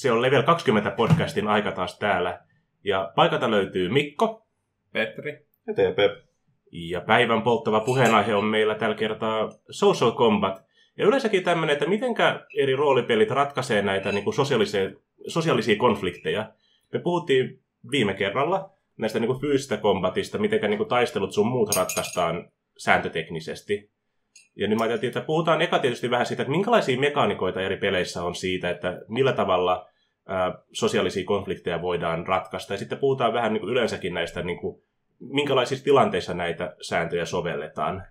Se on Level 20 podcastin aika taas täällä. Ja paikalta löytyy Mikko. Petri. Ja TP. Ja päivän polttava puheenaihe on meillä tällä kertaa Social Combat. Ja yleensäkin tämmöinen, että mitenkä eri roolipelit ratkaisee näitä niin kuin sosiaalisia, sosiaalisia konflikteja. Me puhuttiin viime kerralla näistä niin kuin fyysistä kombatista, mitenkä niin kuin taistelut sun muut ratkaistaan sääntöteknisesti. Ja niin mä ajattelin, että puhutaan eka tietysti vähän siitä, että minkälaisia mekaanikoita eri peleissä on siitä, että millä tavalla sosiaalisia konflikteja voidaan ratkaista. Ja sitten puhutaan vähän niin kuin yleensäkin näistä, niin kuin, minkälaisissa tilanteissa näitä sääntöjä sovelletaan.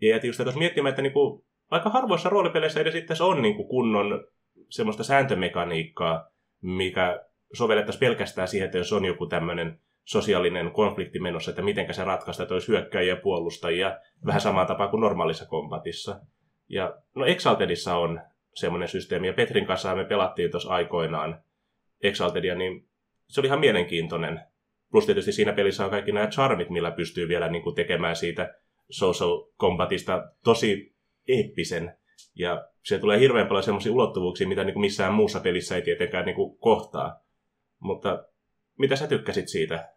Ja tietysti tuossa miettimään, että niin kuin, aika harvoissa roolipeleissä edes itse on niin kuin kunnon semmoista sääntömekaniikkaa, mikä sovellettaisiin pelkästään siihen, että jos on joku tämmöinen sosiaalinen konflikti menossa, että miten se ratkaista, että olisi hyökkäjiä ja puolustajia, vähän samaan tapaan kuin normaalissa kombatissa. Ja no Exaltedissa on semmoinen systeemi, ja Petrin kanssa me pelattiin tuossa aikoinaan Exaltedia, niin se oli ihan mielenkiintoinen. Plus tietysti siinä pelissä on kaikki nämä charmit, millä pystyy vielä niin kuin tekemään siitä social combatista tosi eeppisen. Ja se tulee hirveän paljon semmoisia ulottuvuuksia, mitä niin kuin missään muussa pelissä ei tietenkään niin kuin kohtaa. Mutta mitä sä tykkäsit siitä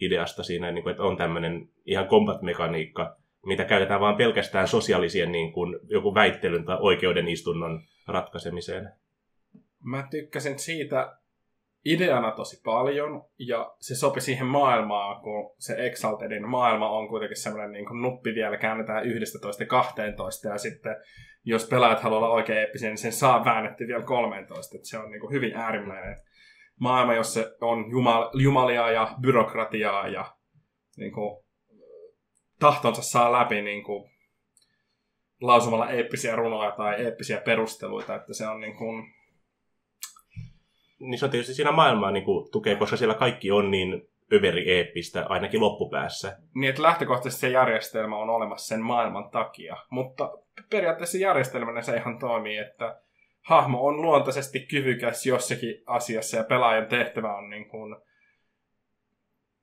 ideasta siinä, niin kuin, että on tämmöinen ihan combat-mekaniikka, mitä käytetään vain pelkästään sosiaalisien niin kuin, joku väittelyn tai oikeuden istunnon ratkaisemiseen? Mä tykkäsin siitä ideana tosi paljon, ja se sopi siihen maailmaan, kun se Exaltedin maailma on kuitenkin semmoinen niin kuin nuppi vielä käännetään 11 12, ja sitten jos pelaajat haluaa olla oikein eeppisiä, niin sen saa väännetty vielä 13, että se on niin kuin hyvin äärimmäinen maailma, jossa on jumal, jumalia ja byrokratiaa ja niin kuin, tahtonsa saa läpi niin kuin, lausumalla eeppisiä runoja tai eeppisiä perusteluita, että se on niin kuin... Niin se on tietysti siinä maailmaa niin kuin, tukee, koska siellä kaikki on niin överi eeppistä, ainakin loppupäässä. Niin, että lähtökohtaisesti se järjestelmä on olemassa sen maailman takia, mutta periaatteessa järjestelmänä se ihan toimii, että hahmo on luontaisesti kyvykäs jossakin asiassa ja pelaajan tehtävä on niin kuin,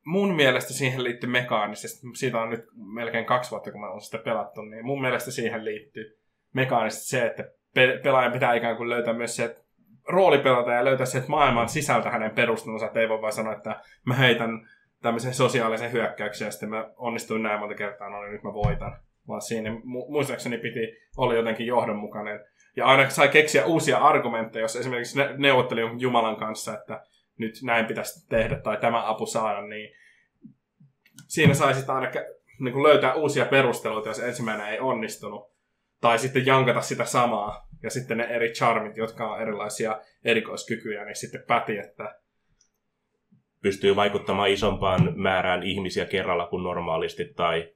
mun mielestä siihen liittyy mekaanisesti, siitä on nyt melkein kaksi vuotta, kun mä oon sitä pelattu, niin mun mielestä siihen liittyy mekaanisesti se, että pe- pelaajan pitää ikään kuin löytää myös se, että rooli pelata ja löytää se, että maailman sisältä hänen perustelunsa, että ei voi vaan sanoa, että mä heitän tämmöisen sosiaalisen hyökkäyksen ja sitten mä onnistuin näin monta kertaa, no niin nyt mä voitan. Vaan siinä mu- muistaakseni piti olla jotenkin johdonmukainen ja aina sai keksiä uusia argumentteja, jos esimerkiksi ne, neuvotteli Jumalan kanssa, että nyt näin pitäisi tehdä tai tämä apu saada, niin siinä sai sitten aina niin kuin löytää uusia perusteluita, jos ensimmäinen ei onnistunut. Tai sitten jankata sitä samaa. Ja sitten ne eri charmit, jotka on erilaisia erikoiskykyjä, niin sitten päti, että pystyy vaikuttamaan isompaan määrään ihmisiä kerralla kuin normaalisti, tai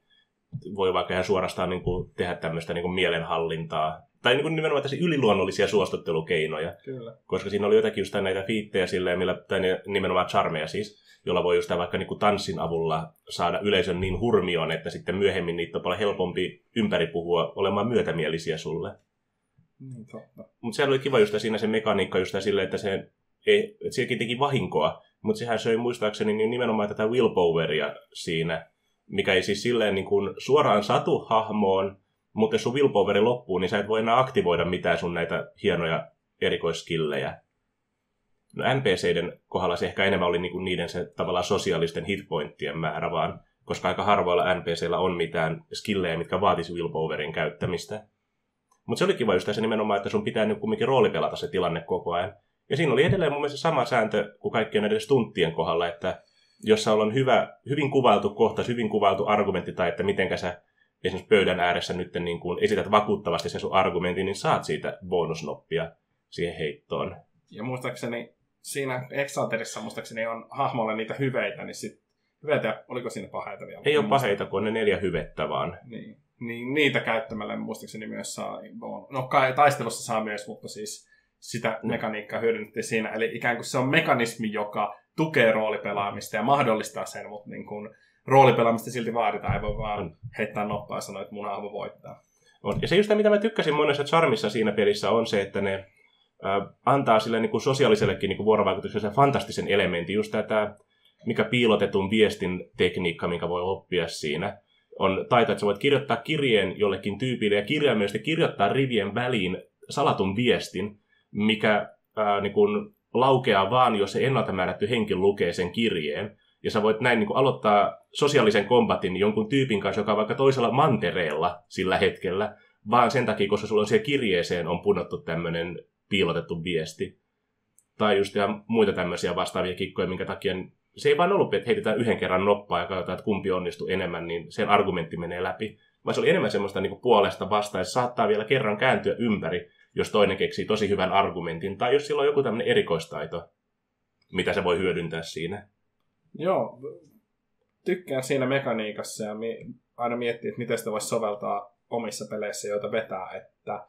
voi vaikka ihan suorastaan niin kuin tehdä tämmöistä niin kuin mielenhallintaa tai niin kuin nimenomaan tässä yliluonnollisia suostuttelukeinoja. Kyllä. Koska siinä oli jotakin just näitä fiittejä silleen, millä, tai nimenomaan charmeja siis, jolla voi just vaikka niin kuin tanssin avulla saada yleisön niin hurmioon, että sitten myöhemmin niitä on paljon helpompi ympäri puhua olemaan myötämielisiä sulle. Niin. Mutta sehän oli kiva just siinä se mekaniikka just silleen, että se ei, että sekin teki vahinkoa, mutta sehän söi muistaakseni niin nimenomaan tätä willpoweria siinä, mikä ei siis silleen niin kuin suoraan satu hahmoon, mutta jos sun willpoweri loppuu, niin sä et voi enää aktivoida mitään sun näitä hienoja erikoiskillejä. No NPCiden kohdalla se ehkä enemmän oli niinku niiden se tavallaan sosiaalisten hitpointtien määrä vaan, koska aika harvoilla NPCillä on mitään skillejä, mitkä vaatisi willpowerin käyttämistä. Mutta se oli kiva just se nimenomaan, että sun pitää nyt kumminkin roolipelata se tilanne koko ajan. Ja siinä oli edelleen mun mielestä sama sääntö kuin kaikkien näiden stunttien kohdalla, että jos on hyvä, hyvin kuvailtu kohtaus, hyvin kuvailtu argumentti tai että mitenkä sä esimerkiksi pöydän ääressä nyt niin kuin esität vakuuttavasti sen sun argumentin, niin saat siitä bonusnoppia siihen heittoon. Ja muistaakseni siinä Exalterissa muistaakseni on hahmolle niitä hyveitä, niin sit hyveitä, oliko siinä paheita vielä? Ei ole paheita, kun on ne neljä hyvettä vaan. Niin, niin niitä käyttämällä muistaakseni myös saa. No kai taistelussa saa myös, mutta siis sitä no. mekaniikkaa hyödynnettiin siinä. Eli ikään kuin se on mekanismi, joka tukee roolipelaamista ja mahdollistaa sen, mutta niin kuin roolipelaamista silti vaaditaan, ei voi vaan heittää noppaa ja sanoa, että mun hahmo voittaa. On. Ja se just mitä mä tykkäsin monessa charmissa siinä pelissä on se, että ne äh, antaa sille niin kuin sosiaalisellekin niin kuin vuorovaikutukselle fantastisen elementin, just tätä mikä piilotetun viestin tekniikka, mikä voi oppia siinä, on taito, että sä voit kirjoittaa kirjeen jollekin tyypille ja kirjaimellisesti kirjoittaa rivien väliin salatun viestin, mikä ää, niin kuin laukeaa vaan, jos se ennalta määrätty henki lukee sen kirjeen. Ja sä voit näin niin kuin aloittaa sosiaalisen kombatin jonkun tyypin kanssa, joka on vaikka toisella mantereella sillä hetkellä, vaan sen takia, koska sulla on siihen kirjeeseen on punottu tämmöinen piilotettu viesti. Tai just ihan muita tämmöisiä vastaavia kikkoja, minkä takia se ei vaan ollut, että heitetään yhden kerran noppaa ja katsotaan, että kumpi onnistuu enemmän, niin sen argumentti menee läpi. Vaan se oli enemmän semmoista niin kuin puolesta vastaan, että saattaa vielä kerran kääntyä ympäri, jos toinen keksii tosi hyvän argumentin, tai jos sillä on joku tämmöinen erikoistaito, mitä se voi hyödyntää siinä. Joo, tykkään siinä mekaniikassa ja aina miettiä, että miten sitä voisi soveltaa omissa peleissä, joita vetää, että,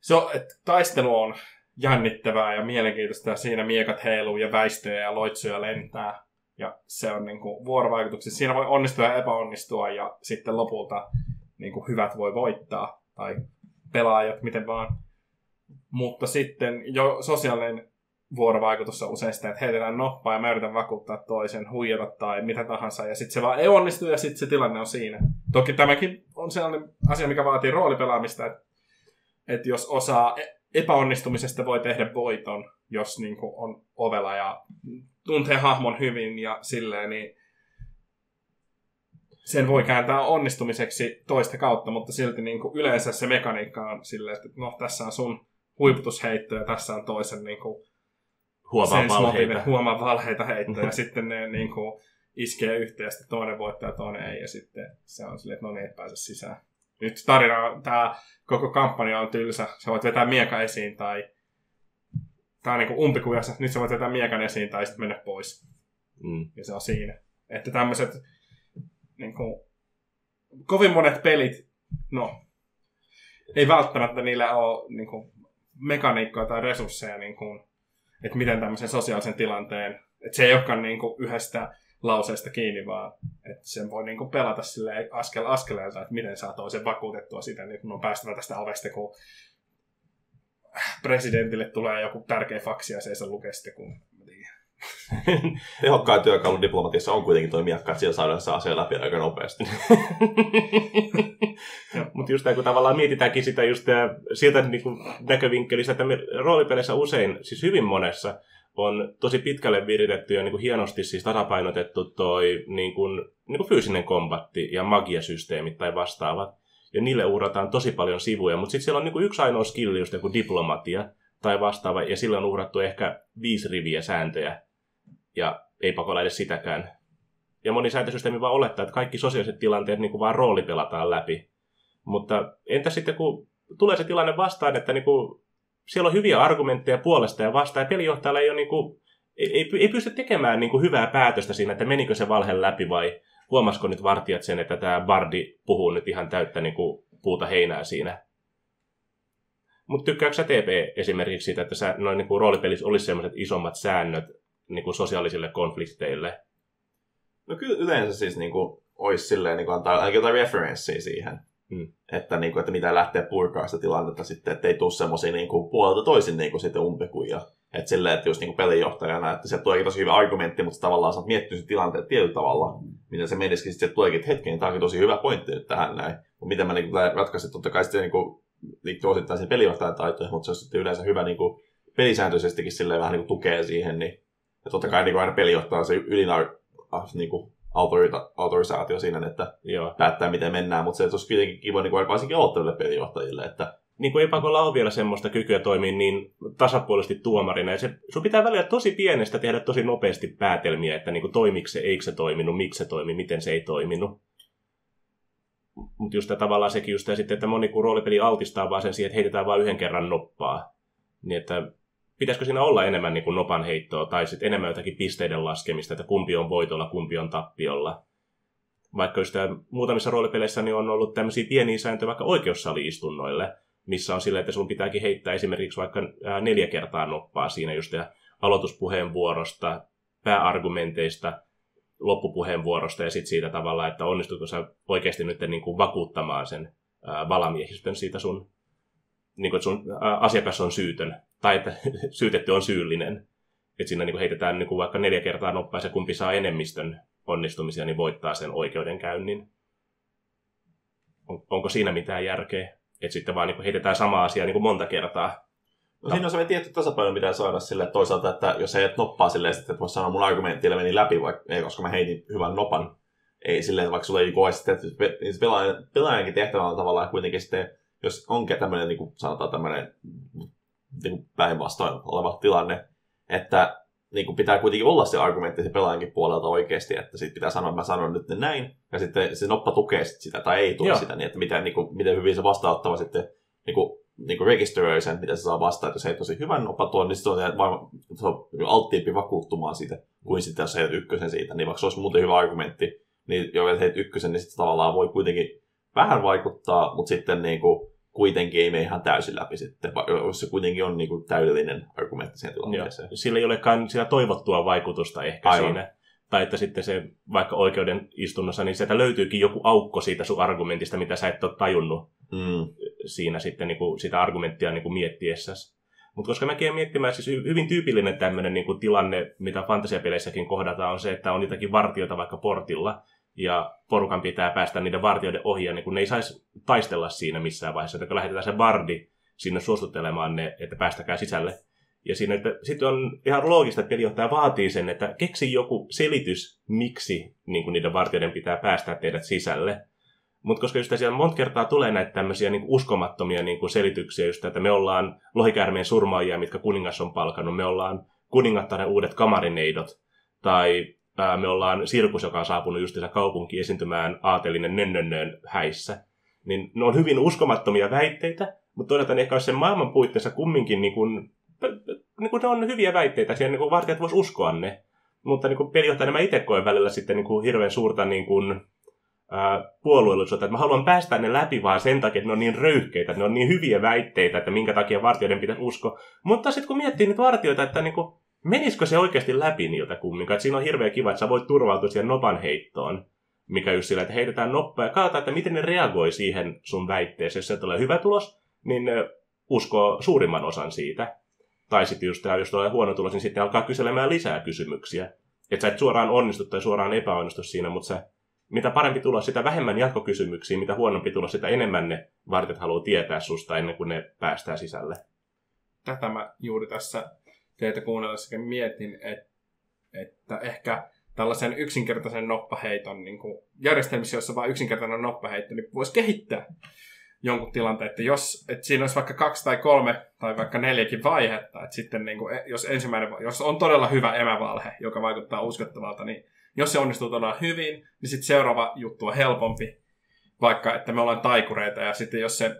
se on, että taistelu on jännittävää ja mielenkiintoista ja siinä miekat heiluu ja väistöjä ja loitsuja lentää. Ja se on niin kuin vuorovaikutuksessa. Siinä voi onnistua ja epäonnistua ja sitten lopulta niin kuin hyvät voi voittaa tai pelaajat, miten vaan. Mutta sitten jo sosiaalinen vuorovaikutus on usein että heitetään noppaa ja mä yritän vakuuttaa toisen, huijata tai mitä tahansa, ja sitten se vaan ei onnistu ja sitten se tilanne on siinä. Toki tämäkin on sellainen asia, mikä vaatii roolipelaamista, että, että jos osaa e- epäonnistumisesta voi tehdä voiton, jos niin kuin on ovela ja tuntee hahmon hyvin ja silleen, niin sen voi kääntää onnistumiseksi toista kautta, mutta silti niin kuin yleensä se mekaniikka on silleen, että no tässä on sun huiputusheitto ja tässä on toisen niin kuin Huomaa valheita. huomaa valheita heittoja, ja sitten ne niin kuin, iskee yhteen, ja sitten toinen voittaa ja toinen ei, ja sitten se on silleen, että no niin, et pääse sisään. Nyt tarina, tämä koko kampanja on tylsä. Sä voit vetää mieka esiin, tai tämä on niin umpikujassa, nyt sä voit vetää miekan esiin, tai sitten mennä pois. Mm. Ja se on siinä. Että tämmöiset, niin kuin, kovin monet pelit, no, ei välttämättä niillä ole niin kuin, mekaniikkoja tai resursseja niin kuin, että miten tämmöisen sosiaalisen tilanteen, että se ei olekaan niin kuin yhdestä lauseesta kiinni, vaan että sen voi niin kuin pelata sille askel askeleelta, että miten saa toisen vakuutettua sitä, niin kun on päästävä tästä ovesta, kun presidentille tulee joku tärkeä faksi ja se ei saa lukea sitten, kun Tehokkaan työkalu diplomatiassa on kuitenkin toimia, että siellä saadaan saa asiaa läpi aika nopeasti. Mutta just tämä, kun tavallaan mietitäänkin sitä just tää, sieltä niin kuin näkövinkkelistä, että me roolipeleissä usein, siis hyvin monessa, on tosi pitkälle viritetty ja niin kuin hienosti siis tasapainotettu toi niin kuin, niin kuin fyysinen kombatti ja magiasysteemit tai vastaavat. Ja niille uhrataan tosi paljon sivuja, mutta sitten siellä on niin kuin yksi ainoa skilli, just joku diplomatia tai vastaava, ja sillä on uhrattu ehkä viisi riviä sääntöjä, ja ei pakolla edes sitäkään. Ja moni sääntösysteemi vaan olettaa, että kaikki sosiaaliset tilanteet niin kuin vaan rooli pelataan läpi. Mutta entä sitten, kun tulee se tilanne vastaan, että niin kuin, siellä on hyviä argumentteja puolesta ja vastaan, ja pelijohtajalla ei, ole, niin kuin, ei, ei pysty tekemään niin kuin hyvää päätöstä siinä, että menikö se valhe läpi vai huomasiko nyt vartijat sen, että tämä Bardi puhuu nyt ihan täyttä niin kuin, puuta heinää siinä. Mutta tykkääkö sä TP esimerkiksi siitä, että sä, noin niin roolipelissä olisi sellaiset isommat säännöt niin kuin sosiaalisille konflikteille? No kyllä yleensä siis niin kuin, olisi silleen, niin kuin antaa ainakin jotain referenssia siihen. Hmm. Että, niin kuin, että mitä lähtee purkaa sitä tilannetta sitten, että ei tule semmoisia niin kuin, puolelta toisin niin kuin, sitten umpikuja. Että silleen, että just niin kuin pelinjohtajana, että sieltä tuleekin tosi hyvä argumentti, mutta tavallaan saat miettiä sen tilanteen tietyllä tavalla, miten se menisikin. Sitten tuleekin, että hetken, tämä onkin tosi hyvä pointti nyt tähän näin. Mutta miten mä niin kuin, ratkaisin, totta kai sitten niin kuin, liittyy osittain siihen pelijohtajan taitoihin, mutta se on sitten yleensä hyvä niin kuin, pelisääntöisestikin silleen vähän niin kuin, tukea siihen. Niin, ja totta kai niin kuin, aina pelijohtaja se ylin niin kuin, autorita, autorisaatio siinä, että Joo. päättää miten mennään, mutta se olisi kuitenkin kiva niin kuin, varsinkin aloittaville pelijohtajille, että niin kuin ei pakolla ole vielä semmoista kykyä toimia niin tasapuolisesti tuomarina. Ja se, sun pitää välillä tosi pienestä tehdä tosi nopeasti päätelmiä, että niin kuin toimiko se, eikö se toiminut, miksi se toimi, miten se ei toiminut. Mutta just tämä tavallaan sekin just sitten, että moni kun roolipeli altistaa vaan sen siihen, että heitetään vain yhden kerran noppaa. Niin että pitäisikö siinä olla enemmän niin kuin nopan heittoa tai sitten enemmän jotakin pisteiden laskemista, että kumpi on voitolla, kumpi on tappiolla. Vaikka just muutamissa roolipeleissä niin on ollut tämmöisiä pieniä sääntöjä vaikka oikeussaliistunnoille, missä on silleen, että sun pitääkin heittää esimerkiksi vaikka neljä kertaa noppaa siinä just aloituspuheenvuorosta, pääargumenteista, loppupuheenvuorosta ja sitten siitä tavalla, että onnistuuko sä oikeasti nyt niin kuin vakuuttamaan sen valamiehistön siitä sun, niin kuin, että sun asiakas on syytön tai syytetty on syyllinen. Että siinä niin kuin heitetään niin kuin vaikka neljä kertaa noppaa ja se kumpi saa enemmistön onnistumisia, niin voittaa sen oikeudenkäynnin. On, onko siinä mitään järkeä? Että sitten vaan niin kuin heitetään sama asia niin kuin monta kertaa. No, siinä on sellainen tietty tasapaino, mitä saada sille toisaalta, että jos ei et noppaa silleen, että voisi sanoa mun argumenttille meni läpi, vaikka, ei, koska mä heitin hyvän nopan. Ei silleen, vaikka sulla ei koe sitten, että niin pelaajan, pelaajankin tehtävä on tavallaan kuitenkin sitten, jos onkin tämmöinen, niin kuin sanotaan tämmöinen niin päinvastoin oleva tilanne, että niin kuin pitää kuitenkin olla se argumentti se pelaajankin puolelta oikeasti, että sitten pitää sanoa, että mä sanon nyt näin, ja sitten se noppa tukee sit sitä tai ei tue Joo. sitä, niin että miten, niin kuin, miten hyvin se vastaanottava sitten niin kuin, niin kuin registeröi sen, mitä se saa vastaan, että jos ei tosi hyvän noppa tuo, niin se on, se on alttiimpi vakuuttumaan siitä, kuin sitten jos heitä ykkösen siitä, niin vaikka se olisi muuten hyvä argumentti, niin jos heitä ykkösen, niin sitten tavallaan voi kuitenkin vähän vaikuttaa, mutta sitten niin kuin, kuitenkin ei mene ihan täysin läpi sitten, jos se kuitenkin on niin kuin täydellinen argumentti siihen tilanteeseen. Joo. Sillä ei olekaan sitä toivottua vaikutusta ehkä Aivan. siinä. Tai että sitten se vaikka oikeuden istunnossa, niin sieltä löytyykin joku aukko siitä sun argumentista, mitä sä et ole tajunnut mm. siinä sitten niin kuin sitä argumenttia niin kuin miettiessäsi. Mutta koska mäkin en miettimään, siis hyvin tyypillinen tämmöinen niin tilanne, mitä fantasiapeleissäkin kohdataan, on se, että on jotakin vartioita vaikka portilla, ja porukan pitää päästä niiden vartijoiden ohi, ja niin kun ne ei saisi taistella siinä missään vaiheessa, että kun lähetetään se bardi sinne suostuttelemaan ne, että päästäkää sisälle. Ja siinä että sitten on ihan loogista, että pelijohtaja vaatii sen, että keksi joku selitys, miksi niin niiden vartijoiden pitää päästä teidät sisälle. Mutta koska just siellä monta kertaa tulee näitä tämmöisiä niin uskomattomia niin selityksiä, just, että me ollaan lohikäärmeen surmaajia, mitkä kuningas on palkannut, me ollaan kuningattaren uudet kamarineidot, tai ää, me ollaan sirkus, joka on saapunut just kaupunkiin esiintymään aatelinen nönnönnön häissä. Niin ne on hyvin uskomattomia väitteitä, mutta toisaalta ne ehkä olisi sen maailman puitteissa kumminkin niin kuin, niin kuin ne on hyviä väitteitä, siellä niin kuin vartijat vois uskoa ne. Mutta niin kuin mä itse koen välillä sitten niin kuin hirveän suurta niin kuin, puolueellisuutta, että mä haluan päästä ne läpi vaan sen takia, että ne on niin röyhkeitä, että ne on niin hyviä väitteitä, että minkä takia vartijoiden pitäisi uskoa. Mutta sitten kun miettii niitä vartijoita, että niin kuin, menisikö se oikeasti läpi niiltä kumminkaan? Että siinä on hirveä kiva, että sä voit turvautua siihen nopan heittoon, mikä just sillä, että heitetään noppaa ja katsotaan, että miten ne reagoi siihen sun väitteeseen. Jos se tulee hyvä tulos, niin ne uskoo suurimman osan siitä. Tai sitten just jos tulee huono tulos, niin sitten alkaa kyselemään lisää kysymyksiä. Että sä et suoraan onnistu tai suoraan epäonnistu siinä, mutta sä, mitä parempi tulos, sitä vähemmän jatkokysymyksiä, mitä huonompi tulos, sitä enemmän ne vartit haluaa tietää susta ennen kuin ne päästää sisälle. Tätä mä juuri tässä teitä kuunnellessakin mietin, että, että ehkä tällaisen yksinkertaisen noppaheiton niin kuin järjestelmissä, jossa vain yksinkertainen noppaheitto, niin voisi kehittää jonkun tilanteen, että jos että siinä olisi vaikka kaksi tai kolme tai vaikka neljäkin vaihetta, että sitten niin kuin, jos ensimmäinen, jos on todella hyvä emävalhe, joka vaikuttaa uskottavalta, niin jos se onnistuu todella hyvin, niin sitten seuraava juttu on helpompi, vaikka että me ollaan taikureita ja sitten jos se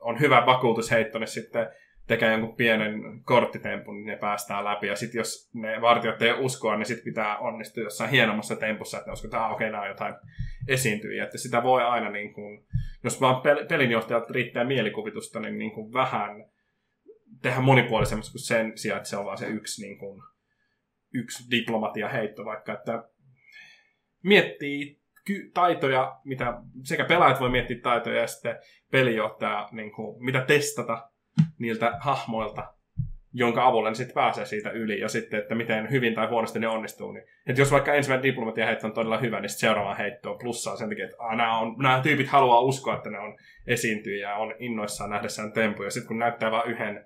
on hyvä vakuutusheitto, niin sitten tekee jonkun pienen korttitempun, niin ne päästään läpi. Ja sitten jos ne vartijat ei uskoa, niin sitten pitää onnistua jossain hienommassa tempussa, että uskoo, että okei, okay, jotain esiintyjiä. Että sitä voi aina, niin kuin, jos vaan pelinjohtajalta riittää mielikuvitusta, niin, niin kuin vähän tehdä monipuolisemmaksi kuin sen sijaan, että se on vaan se yksi, niin kuin, yksi diplomatia heitto, vaikka että miettii taitoja, mitä sekä pelaajat voi miettiä taitoja ja sitten pelijohtaja, niin kuin, mitä testata niiltä hahmoilta, jonka avulla ne sitten pääsee siitä yli, ja sitten, että miten hyvin tai huonosti ne onnistuu. Niin, että jos vaikka ensimmäinen diplomatia heitto on todella hyvä, niin seuraava heitto on plussaa sen takia, että ah, nämä, on, nämä tyypit haluaa uskoa, että ne on esiintyjä ja on innoissaan nähdessään tempuja. Ja sitten kun näyttää vain yhden,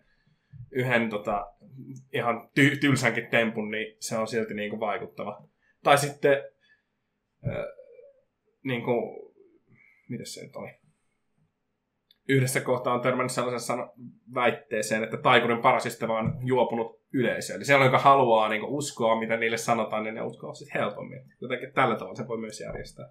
yhden tota, ihan ty- tylsänkin tempun, niin se on silti niin kuin vaikuttava. Tai sitten, äh, niin kuin, miten se nyt oli? Yhdessä kohtaa on törmännyt sellaisen väitteeseen, että taikurin parasista vaan juopunut yleisö. Eli sellainen, joka haluaa niin kuin, uskoa, mitä niille sanotaan, niin ne uskoo sitten helpommin. Jotenkin tällä tavalla se voi myös järjestää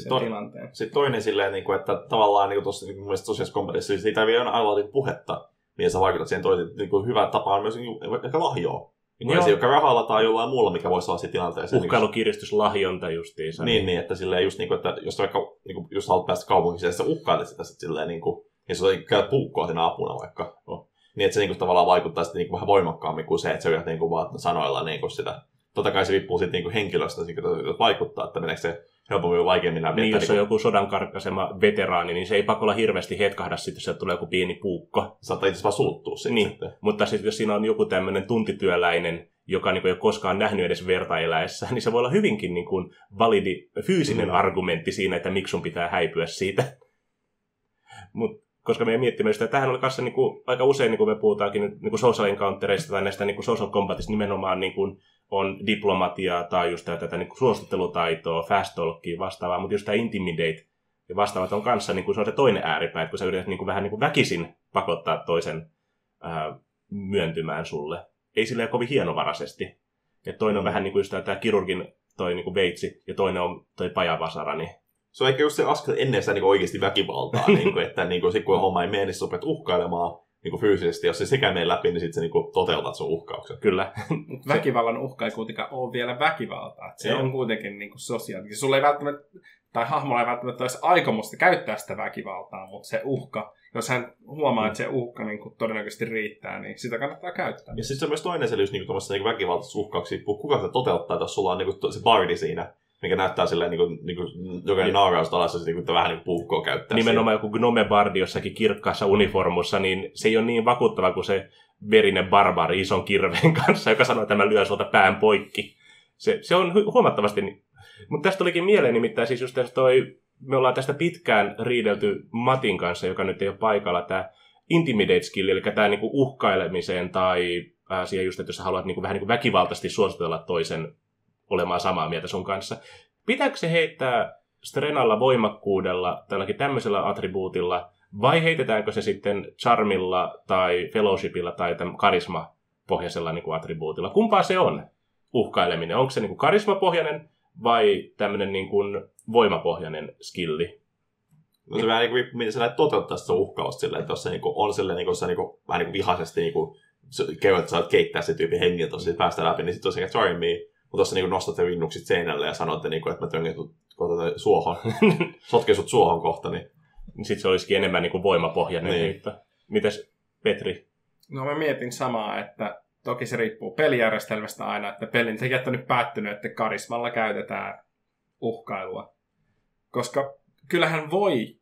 sitten to, tilanteen. Sitten toinen silleen, niin kuin, että tavallaan niin tuossa niin mielestäni tosiaan kompetissa, siitä ei vielä aina puhetta, niin sä vaikutat siihen toiseen. Niin kuin hyvä tapa on myös niin kuin, ehkä lahjoa. Niin kuin joka rahalla tai jollain muulla, mikä voisi olla siinä tilanteessa. Uhkailukiristys, lahjonta justiinsa. Niin, niin, että silleen just niin kuin, että jos vaikka niin kuin, just haluat päästä kaupunkiin, sä uhkailet sitä sitten silleen niin kuin, ja se käyt puukkoa siinä apuna vaikka. Oh. Niin, että se niin kuin, tavallaan vaikuttaa sitten niin kuin, vähän voimakkaammin kuin se, että se yrität niin kuin, vaan sanoilla niin kuin sitä. Totta kai se riippuu sitten niin henkilöstä, niin kuin, vaikuttaa, että meneekö se helpommin vaikeammin läpi. Niin, jos on niin joku sodan karkkasema veteraani, niin se ei pakolla hirveästi hetkahda sitten, jos sieltä tulee joku pieni puukko. Saattaa itse vaan suuttua sitten. Niin, sitten. mutta sitten jos siinä on joku tämmöinen tuntityöläinen, joka niin kuin, ei ole koskaan nähnyt edes verta eläessä, niin se voi olla hyvinkin niin kuin, validi fyysinen mm. argumentti siinä, että miksi sun pitää häipyä siitä. Mutta koska me miettimme sitä, että tähän oli kanssa niin kuin, aika usein, niin kuin me puhutaankin niin kuin social encountereista tai näistä niin kuin social combatista nimenomaan niin kuin, on diplomatiaa tai just tätä niin suostuttelutaitoa, fast talkia vastaavaa, mutta just tämä intimidate ja vastaavat on kanssa niin kuin se on se toinen ääripää, että kun sä yrität niin kuin, vähän niin kuin väkisin pakottaa toisen ää, myöntymään sulle. Ei silleen kovin hienovaraisesti. että toinen on vähän niin kuin just tämä kirurgin toi niin kuin veitsi ja toinen on toi pajavasara, niin Se on ehkä just se askel ennen sitä niin oikeasti väkivaltaa, niin kuin, että niin kuin, sit kun homma ei mene, niin sä uhkailemaan niin kuin fyysisesti. Jos se sekä menee läpi, niin sitten sä niin kuin, toteutat sun uhkauksen. kyllä. Mutta väkivallan uhka ei kuitenkaan ole vielä väkivaltaa. Se Ei. on kuitenkin niin kuin sosiaalinen. Sulla ei välttämättä, tai hahmolla ei välttämättä olisi aikomusta käyttää sitä väkivaltaa, mutta se uhka, jos hän huomaa, Mm. että se uhka niin kuin todennäköisesti riittää, niin sitä kannattaa käyttää. Ja sitten se on myös toinen selitys niin kuin, niin väkivaltaisessa uhkauksia, kuka se toteuttaa, jos sulla on niin kuin, se bardi siinä, mikä näyttää silleen, niin kuin, niin kuin, jokainen naaraus alassa, se niin kuin, vähän niin puukkoa käyttää. Nimenomaan joku Gnome Bardi jossakin kirkkaassa uniformussa, niin se ei ole niin vakuuttava kuin se verinen barbari ison kirveen kanssa, joka sanoo, että mä lyön sulta pään poikki. Se, se on hu- huomattavasti... Mutta tästä tulikin mieleen nimittäin siis just toi, me ollaan tästä pitkään riidelty Matin kanssa, joka nyt ei ole paikalla, tämä intimidate skill, eli tämä niinku uhkailemiseen tai äh, siihen just, että jos haluat niinku vähän niinku väkivaltaisesti suositella toisen olemaan samaa mieltä sun kanssa. Pitääkö se heittää Strenalla voimakkuudella, tälläkin tämmöisellä attribuutilla, vai heitetäänkö se sitten Charmilla tai Fellowshipilla tai karisma-pohjaisella niin kuin attribuutilla? Kumpaa se on, uhkaileminen? Onko se niin kuin karismapohjainen vai tämmöinen niin kuin voimapohjainen skilli? No se vähän niin kuin miten sä lähdet toteuttaa sitä uhkausta silleen, että jos se niin kuin, on silleen, niin kuin, niin kuin, vähän niin kuin vihaisesti niin kuin, kerrot, että sä saat keittää se tyypin tuossa mm. päästä läpi, niin sitten on sekä charmia, mutta jos sä niin nostat sen rinnuksit seinälle ja sanot, että, niin kuin, että mä töngin sut kohta suohon, sotken sut suohon kohta, niin Sitten se olisikin enemmän niin kuin voimapohjainen Niin. heitto. Mites Petri? No mä mietin samaa, että toki se riippuu pelijärjestelmästä aina, että pelin tekijät on nyt päättynyt, että karismalla käytetään uhkailua. Koska kyllähän voi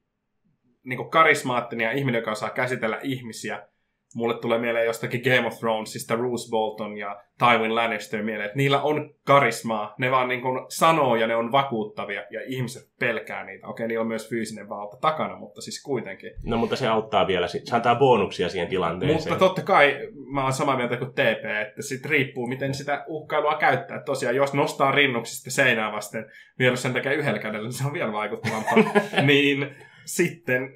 niin kuin karismaattinen ja ihminen, joka osaa käsitellä ihmisiä, mulle tulee mieleen jostakin Game of Thronesista Roose Bolton ja Tywin Lannister mieleen, että niillä on karismaa, ne vaan niin kuin sanoo ja ne on vakuuttavia ja ihmiset pelkää niitä. Okei, niillä on myös fyysinen valta takana, mutta siis kuitenkin. No mutta se auttaa vielä, se antaa bonuksia siihen tilanteeseen. Mutta totta kai mä oon samaa mieltä kuin TP, että sit riippuu, miten sitä uhkailua käyttää. Tosiaan, jos nostaa rinnuksista seinää vasten, vielä sen tekee yhdellä kädellä, niin se on vielä vaikuttavampaa. niin sitten,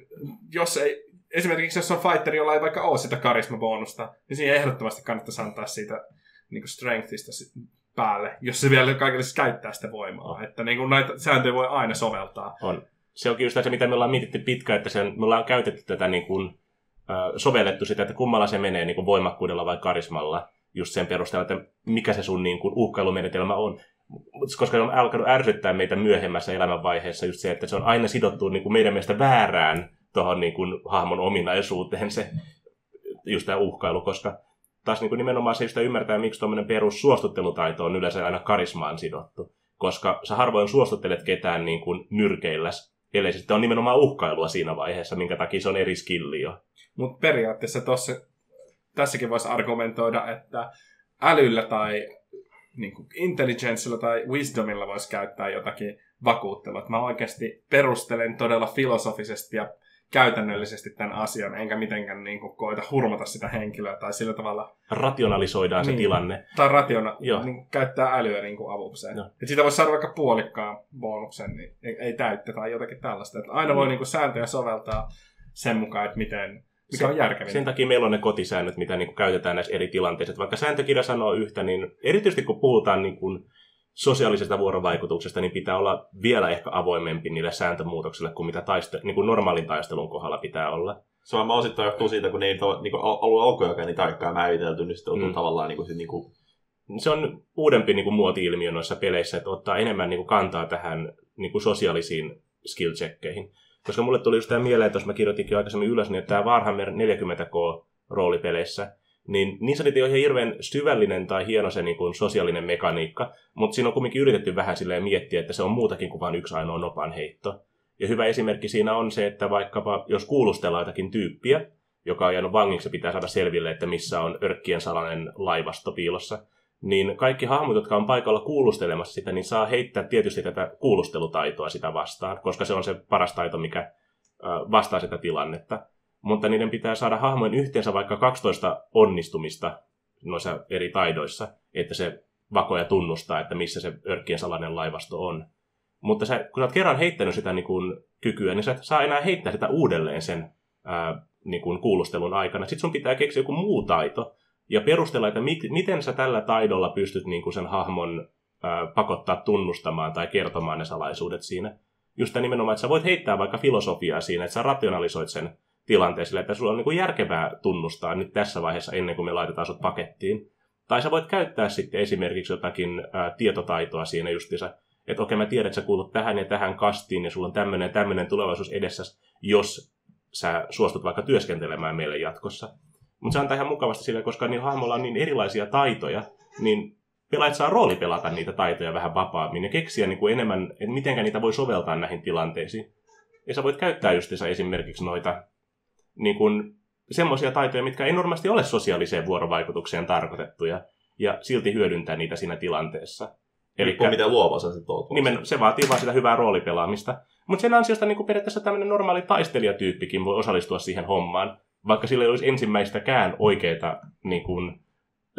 jos ei, esimerkiksi jos on fighteri, jolla ei vaikka ole sitä karismabonusta, niin siihen ehdottomasti kannattaisi antaa siitä niin kuin strengthista päälle, jos se vielä kaikille siis käyttää sitä voimaa. Että niin kuin näitä sääntöjä voi aina soveltaa. On. Se onkin just se, mitä me ollaan mietitty pitkään, että se on, me ollaan käytetty tätä niin kuin, sovellettu sitä, että kummalla se menee niin kuin voimakkuudella vai karismalla, just sen perusteella, että mikä se sun niin kuin, uhkailumenetelmä on. Koska se on alkanut ärsyttää meitä myöhemmässä elämänvaiheessa just se, että se on aina sidottu niin kuin meidän mielestä väärään tuohon niin kuin, hahmon ominaisuuteen se just tämä uhkailu, koska taas niin kuin nimenomaan se just ymmärtää, miksi tuommoinen perussuostuttelutaito on yleensä aina karismaan sidottu. Koska sä harvoin suostuttelet ketään niin kuin nyrkeilläs, ellei sitten on nimenomaan uhkailua siinä vaiheessa, minkä takia se on eri skilli jo. Mutta periaatteessa tossa, tässäkin voisi argumentoida, että älyllä tai niin kuin intelligenssilla tai wisdomilla voisi käyttää jotakin vakuuttelua. Mä oikeasti perustelen todella filosofisesti ja käytännöllisesti tämän asian, enkä mitenkään niin kuin, koita hurmata sitä henkilöä tai sillä tavalla, Rationalisoidaan se Niin. tilanne. tai rationa, Joo. niin käyttää älyä niin kuin avukseen. Et siitä voisi saada vaikka puolikkaan bonuksen, niin ei, ei täyttä tai jotakin tällaista. Että aina voi Mm. niin kuin, sääntöjä soveltaa sen mukaan, että miten, mikä on järkevintä. Sen takia meillä on ne kotisäännöt, mitä niin kuin käytetään näissä eri tilanteissa. Että vaikka sääntökirja sanoo yhtä, niin erityisesti kun puhutaan niin kuin sosiaalisesta vuorovaikutuksesta, niin pitää olla vielä ehkä avoimempi niille sääntömuutoksille kuin mitä taiste- niin kuin normaalin taistelun kohdalla pitää olla. se on osittain johtuu siitä, kun ne ei ole niin kuin, ollut alkujakaan niin tarkkaan määritelty, niin sitten on Mm. tavallaan niin kuin, niin kuin, Se on uudempi niin kuin muoti-ilmiö noissa peleissä, että ottaa enemmän niin kuin kantaa tähän niin kuin sosiaalisiin skill. Koska mulle tuli just tämä mieleen, että jos mä kirjoitinkin jo aikaisemmin ylös, niin että tämä Warhammer 40K roolipeleissä, niin niissä oli ihan hirveän syvällinen tai hieno se niin kuin sosiaalinen mekaniikka, mutta siinä on kuitenkin yritetty vähän silleen miettiä, että se on muutakin kuin vain yksi ainoa nopan heitto. Ja hyvä esimerkki siinä on se, että vaikkapa jos kuulustellaan jotakin tyyppiä, joka on jäänyt vangiksi pitää saada selville, että missä on örkkien salainen laivasto piilossa, niin kaikki hahmot, jotka on paikalla kuulustelemassa sitä, niin saa heittää tietysti tätä kuulustelutaitoa sitä vastaan, koska se on se paras taito, mikä vastaa sitä tilannetta. Mutta niiden pitää saada hahmojen yhteensä vaikka 12 onnistumista noissa eri taidoissa, että se vakoja tunnustaa, että missä se örkkien salainen laivasto on. Mutta sä, kun sä oot kerran heittänyt sitä niin kun, kykyä, niin sä et saa enää heittää sitä uudelleen sen ää, niin kun, kuulustelun aikana. Sitten sun pitää keksiä joku muu taito ja perustella, että mi- miten sä tällä taidolla pystyt niin kun sen hahmon ää, pakottaa tunnustamaan tai kertomaan ne salaisuudet siinä. Just nimenomaan, että sä voit heittää vaikka filosofiaa siinä, että sä rationalisoit sen tilanteen sille, että sulla on niin kuin järkevää tunnustaa nyt tässä vaiheessa ennen kuin me laitetaan sut pakettiin. Tai sä voit käyttää sitten esimerkiksi jotakin ää, tietotaitoa siinä justiinsa, että okei mä tiedän, että sä kuulut tähän ja tähän kastiin ja sulla on tämmöinen ja tämmöinen tulevaisuus edessä, jos sä suostut vaikka työskentelemään meille jatkossa. Mutta se antaa ihan mukavasti sille, koska niin hahmolla on niin erilaisia taitoja, niin pelaajat saa roolipelata niitä taitoja vähän vapaammin ja keksiä niin kuin enemmän, että miten niitä voi soveltaa näihin tilanteisiin. Ja sä voit käyttää justiinsa esimerkiksi noita niin kuin, semmoisia taitoja, mitkä ei normaalisti ole sosiaaliseen vuorovaikutukseen tarkoitettuja, ja silti hyödyntää niitä siinä tilanteessa. Eli mitä luova sä sitten oot. Nimen, se vaatii vaan sitä hyvää roolipelaamista. Mutta sen ansiosta niin periaatteessa tämmöinen normaali taistelijatyyppikin voi osallistua siihen hommaan, vaikka sillä ei olisi ensimmäistäkään oikeaa niin kuin,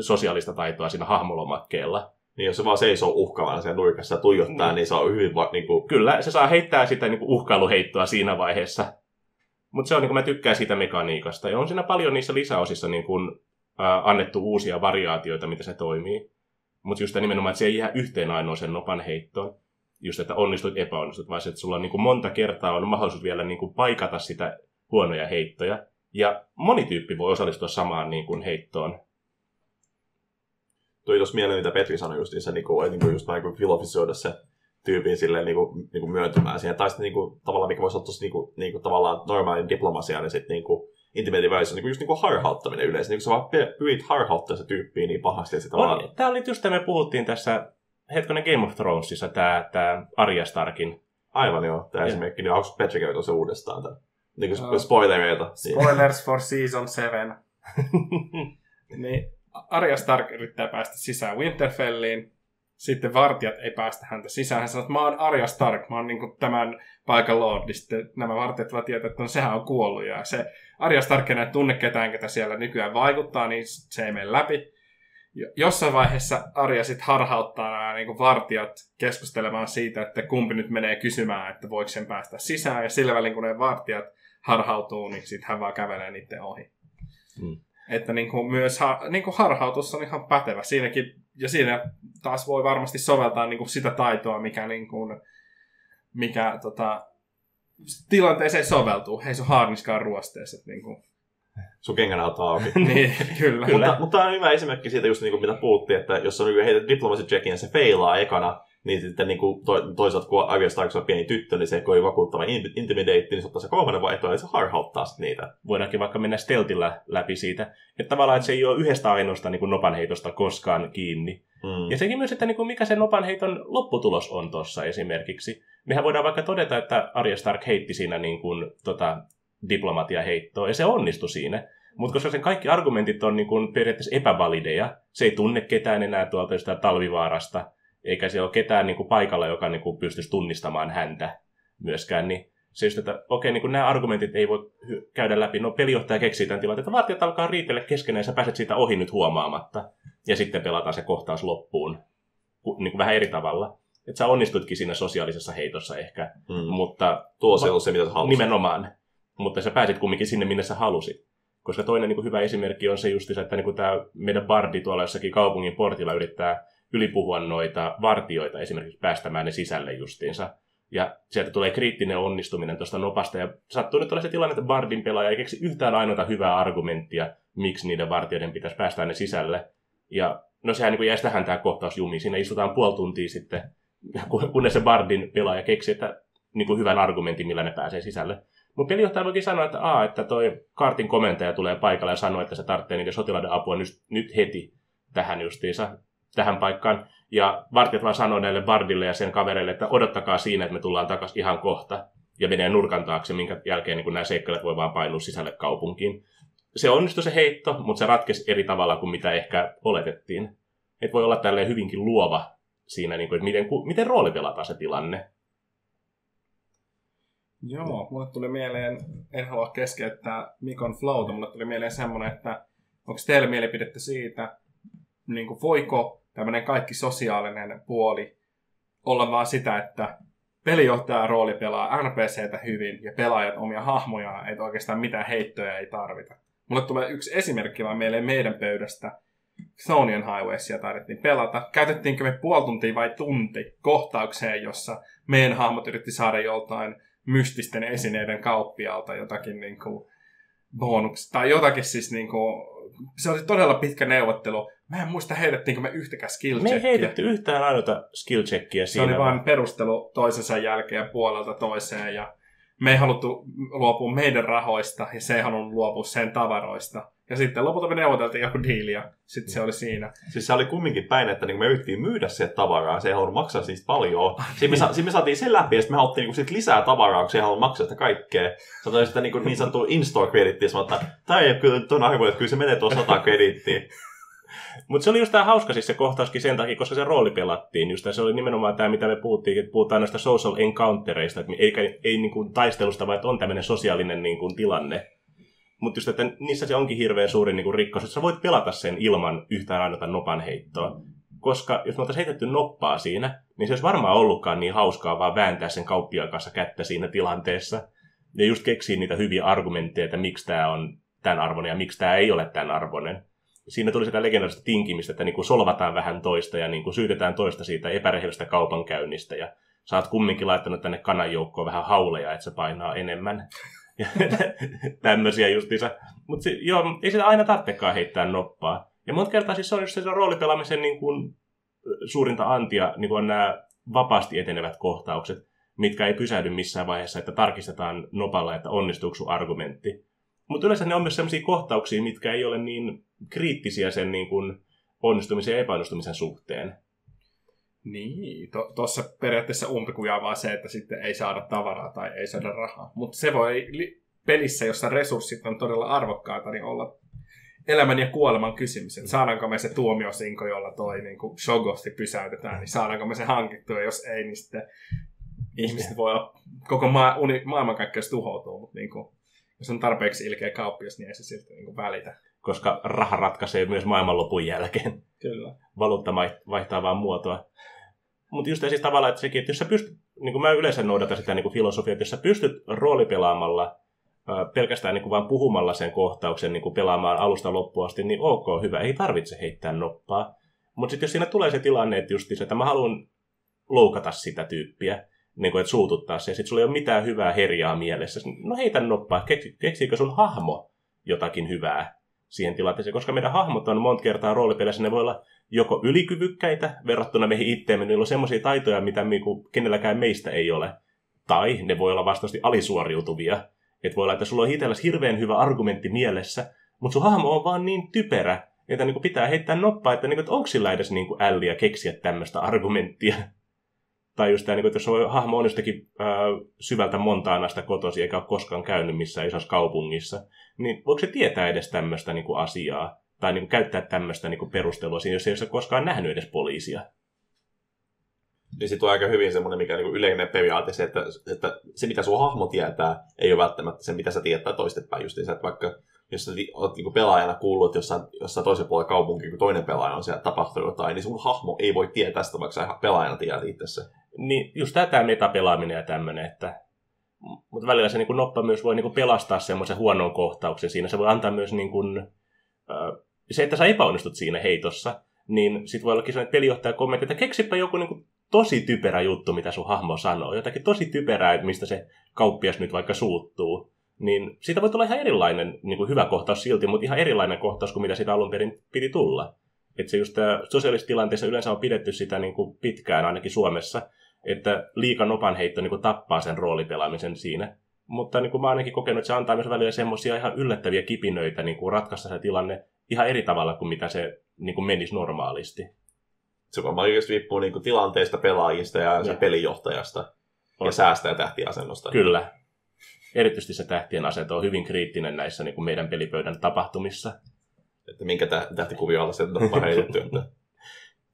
sosiaalista taitoa siinä hahmolomakkeella. Niin jos se vaan seisoo uhkaavana siellä nurkassa ja tuijottaa, niin, niin se on hyvin... Va- niin kuin... Kyllä, se saa heittää sitä niin kuin uhkailuheittoa siinä vaiheessa. Mutta se on, niin kuin mä tykkään siitä mekaniikasta. Ja on siinä paljon niissä lisäosissa niin kuin, ää, annettu uusia variaatioita, miten se toimii. Mutta just nimenomaan, että se ei jää yhteen ainoaseen nopan heittoon. Just, että onnistut, epäonnistut, vaan se, että sulla on niin kuin monta kertaa on mahdollisuus vielä niin kuin paikata sitä huonoja heittoja. Ja moni tyyppi voi osallistua samaan niin kuin heittoon. Tuli tuossa mieleen, mitä Petri sanoi just, se, niin kuin, niin kuin just niin kuin filofisoida se tyypin silleen niin kuin, niin kuin myöntymään siihen. Tai sitten niin kuin, tavallaan, mikä voisi olla tossa, niin kuin, niin kuin, tavallaan normaalin diplomasia, niin sitten niin kuin, intimate välissä niin kuin, just niin kuin harhauttaminen yleensä. Niin kuin sä vaan pyrit harhauttaa se tyyppiä niin pahasti, että tavallaan... Tämä oli just tämä, me puhuttiin tässä hetkonen Game of Thronesissa, tämä, tämä Arya Starkin. Aivan joo, tämä esimerkki. Niin onko Petri käynyt se uudestaan? Tämän? Niin kuin uh, spoilereita. Spoilers for season 7. niin Arya Stark yrittää päästä sisään Winterfelliin, sitten vartijat ei päästä häntä sisään. Hän sanoo, että mä oon Arya Stark, mä oon niin tämän paikan lordi. Sitten nämä vartijat vaan tietää, että no, sehän on kuollut. Ja se Arya Stark ei tunne ketään, ketä siellä nykyään vaikuttaa, niin se ei mene läpi. Jossain vaiheessa Arja sitten harhauttaa nämä niin vartijat keskustelemaan siitä, että kumpi nyt menee kysymään, että voiko sen päästä sisään. Ja sillä välin, kun ne vartijat harhautuu, niin sitten hän vaan kävelee niiden ohi. Hmm. Että niin kuin myös ha, niin kuin harhautus on ihan pätevä. Siinäkin ja siinä taas voi varmasti soveltaa niin kuin sitä taitoa, mikä, niin kuin, mikä tota, tilanteeseen soveltuu. Ei se ole harniskaan ruosteessa. Niin kuin. Sun kengän auki. niin, kyllä. kyllä. Mutta, mutta on hyvä esimerkki siitä, just niin kuin mitä puhuttiin, että jos on heitä diplomacy checkin ja se feilaa ekana, niin sitten niin kuin to, toisaalta kun Arya Stark on pieni tyttö, niin se ei vakuuttava intimidate, niin se ottaa se kolmannen vaihtoehto, niin se harhauttaa niitä. Voidaankin vaikka mennä steltillä läpi siitä, että tavallaan että se ei ole yhdestä ainoasta niin kuin nopanheitosta koskaan kiinni. Mm. Ja sekin myös, että niin kuin mikä se nopanheiton lopputulos on tuossa esimerkiksi. Mehän voidaan vaikka todeta, että Arya Stark heitti siinä niin kuin, tota, diplomatiaheittoa, ja se onnistui siinä. Mutta koska sen kaikki argumentit on niin kuin periaatteessa epävalideja, se ei tunne ketään enää tuolta jostain talvivaarasta, eikä siellä ole ketään niin kuin paikalla, joka niin kuin pystyisi tunnistamaan häntä myöskään, niin se just, että okei, niin kuin nämä argumentit ei voi käydä läpi. No pelijohtaja keksii tämän tilanteen, että vartijat alkaa riitellä keskenään ja sä pääset siitä ohi nyt huomaamatta. Ja sitten pelataan se kohtaus loppuun niin kuin vähän eri tavalla. Että sä onnistutkin siinä sosiaalisessa heitossa ehkä, mm. mutta... Tuo se on se, mitä halusit. Nimenomaan. Mutta sä pääsit kumminkin sinne, minne sä halusit. Koska toinen niin kuin hyvä esimerkki on se just, että niin kuin tämä meidän bardi tuolla jossakin kaupungin portilla yrittää ylipuhua noita vartioita esimerkiksi päästämään ne sisälle justiinsa. Ja sieltä tulee kriittinen onnistuminen tuosta nopasta. Ja sattuu nyt olla se tilanne, että Bardin pelaaja ei keksi yhtään ainoata hyvää argumenttia, miksi niiden vartijoiden pitäisi päästä ne sisälle. Ja no sehän niin jäisi tähän tämä kohtaus jumiin. Siinä istutaan puoli tuntia sitten, kunnes se Bardin pelaaja keksi, että niin kuin hyvän argumentin, millä ne pääsee sisälle. Mutta pelijohtaja voikin sanoa, että, aa, että toi kartin komentaja tulee paikalle ja sanoo, että se tarvitsee niiden sotilaiden apua nyt, nyt heti tähän justiinsa tähän paikkaan. Ja vartijat vaan sanoo näille Bardille ja sen kavereille, että odottakaa siinä, että me tullaan takaisin ihan kohta. Ja menee nurkan taakse, minkä jälkeen niin nämä seikkailijat voi vaan painua sisälle kaupunkiin. Se onnistui se heitto, mutta se ratkesi eri tavalla kuin mitä ehkä oletettiin. Että voi olla tälleen hyvinkin luova siinä, niin kuin, että miten, miten rooli pelataan se tilanne. Joo, mulle tuli mieleen, en halua keskeyttää Mikon flowta, mulle tuli mieleen semmoinen, että onko teillä mielipidettä siitä, niin kuin voiko tämmöinen kaikki sosiaalinen puoli olla vaan sitä, että pelijohtaja rooli pelaa NPCtä hyvin ja pelaajat omia hahmoja, että oikeastaan mitään heittoja ei tarvita. Mulle tulee yksi esimerkki vaan mieleen meidän pöydästä. Thonian Highwaysia taidettiin pelata. Käytettiinkö me puoli tuntia vai tunti kohtaukseen, jossa meidän hahmot yritti saada joltain mystisten esineiden kauppialta jotakin niin kuin bonuksia, tai jotakin siis niin kuin, se oli todella pitkä neuvottelu. Mä en muista heitettiinkö me yhtäkään skill Me ei heitetty yhtään ainoata skill checkia Se siinä. oli vain perustelu toisensa jälkeen puolelta toiseen ja me ei haluttu luopua meidän rahoista ja se ei halunnut luopua sen tavaroista. Ja sitten lopulta me neuvoteltiin joku diili ja sitten se oli siinä. Siis se oli kumminkin päin, että niin me yritettiin myydä se tavaraa, se ei halunnut maksaa siitä paljon. Sitten me, sa- sitten me saatiin sen läpi ja sitten me haluttiin niin sit lisää tavaraa, kun se ei halunnut maksaa sitä kaikkea. Sanoin sitä niin, niin sanottua in-store kredittiä, ja sanoin, että tämä ei ole kyllä tuon arvo, että kyllä se menee tuo 100 kredittiä. Mutta se oli just tämä hauska siis se kohtauskin sen takia, koska se rooli pelattiin. Just se oli nimenomaan tämä, mitä me puhuttiin, että puhutaan näistä social encountereista, että eikä ei niin kuin taistelusta, vaan on tämmöinen sosiaalinen niin kuin tilanne. Mutta just, että niissä se onkin hirveän suuri niin kuin rikkaus, että sä voit pelata sen ilman yhtään ainoata nopan heittoa. Koska jos me oltaisiin heitetty noppaa siinä, niin se olisi varmaan ollutkaan niin hauskaa vaan vääntää sen kauppiaan kanssa kättä siinä tilanteessa. Ja just keksiä niitä hyviä argumentteja, että miksi tämä on tämän arvoinen ja miksi tämä ei ole tämän arvoinen siinä tuli sitä legendaarista tinkimistä, että niin kuin solvataan vähän toista ja niin kuin syytetään toista siitä epärehellisestä kaupankäynnistä ja sä oot kumminkin laittanut tänne kananjoukkoon vähän hauleja, että se painaa enemmän. Ja tämmöisiä justiinsa. Mutta joo, ei sitä aina tarvitsekaan heittää noppaa. Ja monta kertaa siis se on just se roolipelaamisen niin kuin, suurinta antia, niin kuin on nämä vapaasti etenevät kohtaukset, mitkä ei pysähdy missään vaiheessa, että tarkistetaan nopalla, että onnistuuko sun argumentti. Mutta yleensä ne on myös sellaisia kohtauksia, mitkä ei ole niin kriittisiä sen niin kuin onnistumisen ja epäonnistumisen suhteen. Niin, tuossa to, periaatteessa umpikujaa vaan se, että sitten ei saada tavaraa tai ei saada rahaa. Mutta se voi li- pelissä, jossa resurssit on todella arvokkaita, niin olla elämän ja kuoleman kysymys. Että saadaanko me se tuomiosinko, jolla toi niin kuin Shogosti pysäytetään, niin saadaanko me se hankittua, jos ei, niin sitten ihmiset voi olla, koko maa, uni, maailmankaikkeus tuhoutuu, mutta niin kuin, jos on tarpeeksi ilkeä kauppias, niin ei se silti niin välitä. Koska raha ratkaisee myös maailmanlopun jälkeen. Kyllä. Valuutta vaihtaa vaan muotoa. Mutta just siis tavallaan, että sekin, että jos sä pystyt, niin kuin mä yleensä noudatan sitä niin kuin filosofiaa, että jos sä pystyt roolipelaamalla pelkästään niin kuin vaan puhumalla sen kohtauksen niin kuin pelaamaan alusta loppuun asti, niin ok, hyvä, ei tarvitse heittää noppaa. Mutta sitten jos siinä tulee se tilanne, että just että mä haluan loukata sitä tyyppiä, niin kuin, että suututtaa se, ja sitten sulla ei ole mitään hyvää herjaa mielessä, no heitä noppaa, Keksi, keksiikö sun hahmo jotakin hyvää siihen tilanteeseen, koska meidän hahmot on monta kertaa roolipelissä, ne voi olla joko ylikyvykkäitä verrattuna meihin itteemme, niillä on semmoisia taitoja, mitä niinku kenelläkään meistä ei ole, tai ne voi olla vastaavasti alisuoriutuvia, että voi olla, että sulla on itselläsi hirveän hyvä argumentti mielessä, mutta sun hahmo on vaan niin typerä, että niinku pitää heittää noppaa, että, niinku, että onko sillä edes niinku älliä keksiä tämmöistä argumenttia. Tai just tämä, niinku, että jos on hahmo on jostakin äh, syvältä Montaanasta kotosi eikä ole koskaan käynyt missään isossa kaupungissa, niin voiko se tietää edes tämmöistä niinku, asiaa? Tai niinku, käyttää tämmöistä niinku, perustelua siinä, jos ei ole koskaan nähnyt edes poliisia? Niin sitten on aika hyvin semmoinen mikä niinku yleinen periaate, se, että, että se mitä sun hahmo tietää, ei ole välttämättä se, mitä sä tietää toistepäin. Just että vaikka jos sä oot niinku pelaajana kuullut, että jossain, jossain toisen puolella kaupunki, kun toinen pelaaja on siellä tapahtunut jotain, niin sun hahmo ei voi tietää sitä, vaikka sä pelaajana tiedät itse Niin just tämä metapelaaminen ja tämmöinen, että mutta välillä se niin kuin noppa myös voi niin kuin pelastaa semmoisen huonon kohtauksen siinä. Se voi antaa myös niin kuin, se, että sä epäonnistut siinä heitossa, niin sitten voi ollakin sellainen, että pelijohtaja kommentti, että keksipä joku niin kuin tosi typerä juttu, mitä sun hahmo sanoo. Jotakin tosi typerää, mistä se kauppias nyt vaikka suuttuu. Niin siitä voi tulla ihan erilainen niin kuin hyvä kohtaus silti, mutta ihan erilainen kohtaus kuin mitä sitä alun perin piti tulla. Että se just sosiaalisessa tilanteessa yleensä on pidetty sitä niin kuin pitkään ainakin Suomessa, että liika nopan heitto niin kuin tappaa sen roolipelaamisen siinä. Mutta niin kuin mä ainakin kokenut, että se antaa myös välillä semmoisia ihan yllättäviä kipinöitä niin kuin ratkaista se tilanne ihan eri tavalla kuin mitä se niin kuin menisi normaalisti. Se varmaan riippuu niin kuin tilanteesta, pelaajista ja, ja. sen pelijohtajasta on. ja säästää tähtiasennosta. Kyllä. Erityisesti se tähtien asento on hyvin kriittinen näissä niin kuin meidän pelipöydän tapahtumissa. Että minkä tähtikuvio alla se on heitetty.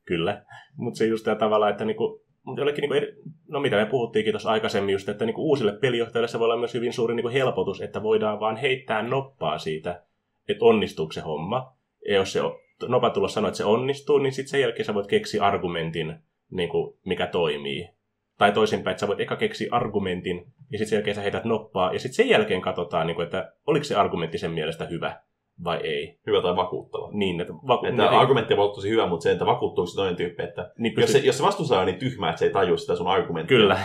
Kyllä. Mutta se just tämä tavalla, että niin kuin Mutta jollekin, niin kuin, eri- no mitä me puhuttiinkin tuossa aikaisemmin just, että niin kuin uusille pelijohtajille se voi olla myös hyvin suuri niin kuin helpotus, että voidaan vaan heittää noppaa siitä, että onnistuuko se homma. Ja jos se nopan tulos sanoo, että se onnistuu, niin sitten sen jälkeen sä voit keksiä argumentin, niin kuin, mikä toimii. Tai toisinpäin, että sä voit eka keksiä argumentin, ja sitten sen jälkeen sä heität noppaa, ja sitten sen jälkeen katsotaan, niin kuin, että oliko se argumentti sen mielestä hyvä vai ei. Hyvä tai vakuuttava. Niin, että, vaku- Että niin, argumentti voi olla tosi hyvä, mutta se, että vakuuttuuko se toinen tyyppi, että niin jos pystyt- se, jos se vastustaja on niin tyhmä, että se ei tajua sitä sun argumenttia. Kyllä.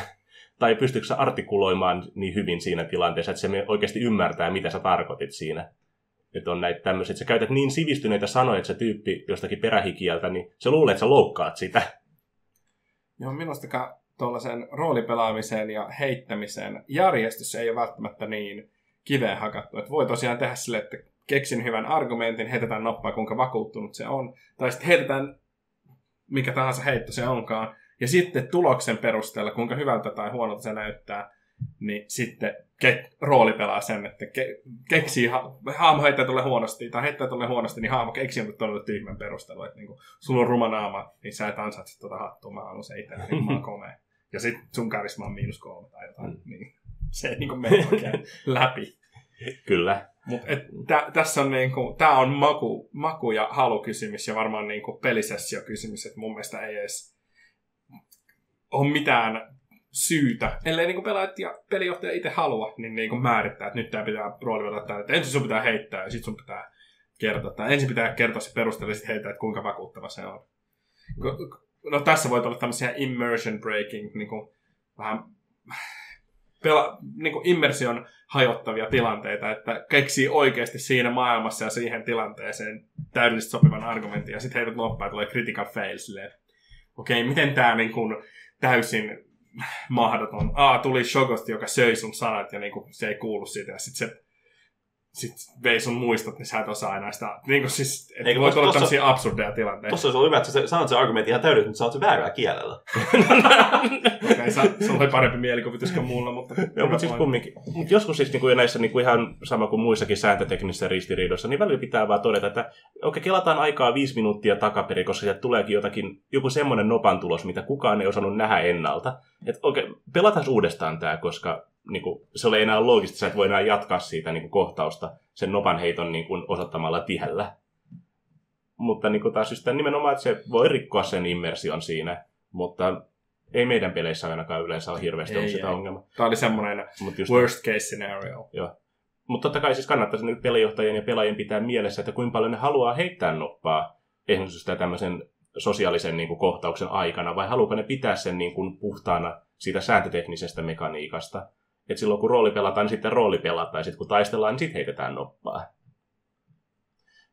Tai pystyykö sä artikuloimaan niin hyvin siinä tilanteessa, että se oikeasti ymmärtää, mitä sä tarkoitit siinä. Että on näitä tämmöisiä, että sä käytät niin sivistyneitä sanoja, että se tyyppi jostakin perähikieltä, niin se luulee, että sä loukkaat sitä. Joo, minusta tuollaisen roolipelaamisen ja heittämisen järjestys ei ole välttämättä niin kiveen hakattu. Että voi tosiaan tehdä sille, että keksin hyvän argumentin, heitetään noppaa, kuinka vakuuttunut se on. Tai sitten heitetään mikä tahansa heitto se onkaan. Ja sitten tuloksen perusteella, kuinka hyvältä tai huonolta se näyttää, niin sitten ke- rooli pelaa sen, että ke- keksii, ha- hahmo heittää tulle huonosti, tai heittää tulle huonosti, niin hahmo keksii jonkun todella tyhmän perustelu, että niinku, sulla on ruma naama, niin sä et ansaitse tuota hattua, mä haluan se itse, niin mä oon komea. Ja sitten sun karisma on miinus kolme tai jotain, Mm. niin se ei niinku mene oikein läpi. Kyllä. Mut et, tä, tässä on niinku, tää on maku, maku ja halukysymys ja varmaan niinku pelisessiokysymys, että mun mielestä ei edes ole mitään syytä, ellei niinku pelaajat ja pelijohtaja itse halua, niin niinku määrittää, että nyt tää pitää roolivella tää, että ensin sun pitää heittää ja sit sun pitää kertoa, tai ensin pitää kertoa se perustelu ja heittää, että kuinka vakuuttava se on. No tässä voi olla tämmöisiä immersion breaking, niinku vähän pela, niinku immersion hajottavia tilanteita, että keksii oikeasti siinä maailmassa ja siihen tilanteeseen täydellisesti sopivan argumentin, ja sitten heidät noppaa ja tulee critical fail silleen, okei, miten tämä niin kun, täysin mahdoton. A, tuli Shogosti, joka söi sun sanat, ja niin kun, se ei kuulu siitä, ja sitten se sit vei sun muistot, niin sä et osaa enää sitä. Niin kuin siis, että Eikö voi tossa- tämmöisiä absurdeja tilanteita. Tossa olisi ollut hyvä, että sä sanot sen argumentin ihan täydellisesti, mutta sanot sen väärällä kielellä. Okei, sä, sulla oli parempi mielikuvitus kuin mulla, mutta... Joo, mutta siis kumminkin. Mut joskus siis niin kuin näissä niin kuin ihan sama kuin muissakin sääntöteknisissä ristiriidoissa, niin välillä pitää vaan todeta, että okei, kelataan aikaa viisi minuuttia takaperin, koska sieltä tuleekin jotakin, joku semmoinen nopan tulos, mitä kukaan ei osannut nähdä ennalta. Että okei, pelataan uudestaan tämä, koska niin kuin, se oli enää loogista, sä et voi enää jatkaa siitä niin kuin, kohtausta sen nopan heiton niin kuin, osoittamalla tihällä. Mutta niin kuin, taas just tämän nimenomaan, että se voi rikkoa sen immersion siinä, mutta ei meidän peleissä ainakaan yleensä ole hirveästi Ei, ollut sitä ei. ongelmaa. Tämä oli semmoinen Mut just, worst case scenario. mutta totta kai siis kannattaisi nyt pelijohtajien ja pelaajien pitää mielessä, että kuinka paljon ne haluaa heittää noppaa esimerkiksi tämmöisen sosiaalisen niin kuin, kohtauksen aikana, vai haluaako ne pitää sen niin kuin, puhtaana siitä sääntöteknisestä mekaniikasta. Että silloin kun rooli pelataan, niin sitten rooli pelataan, ja sitten kun taistellaan, niin sitten heitetään noppaa.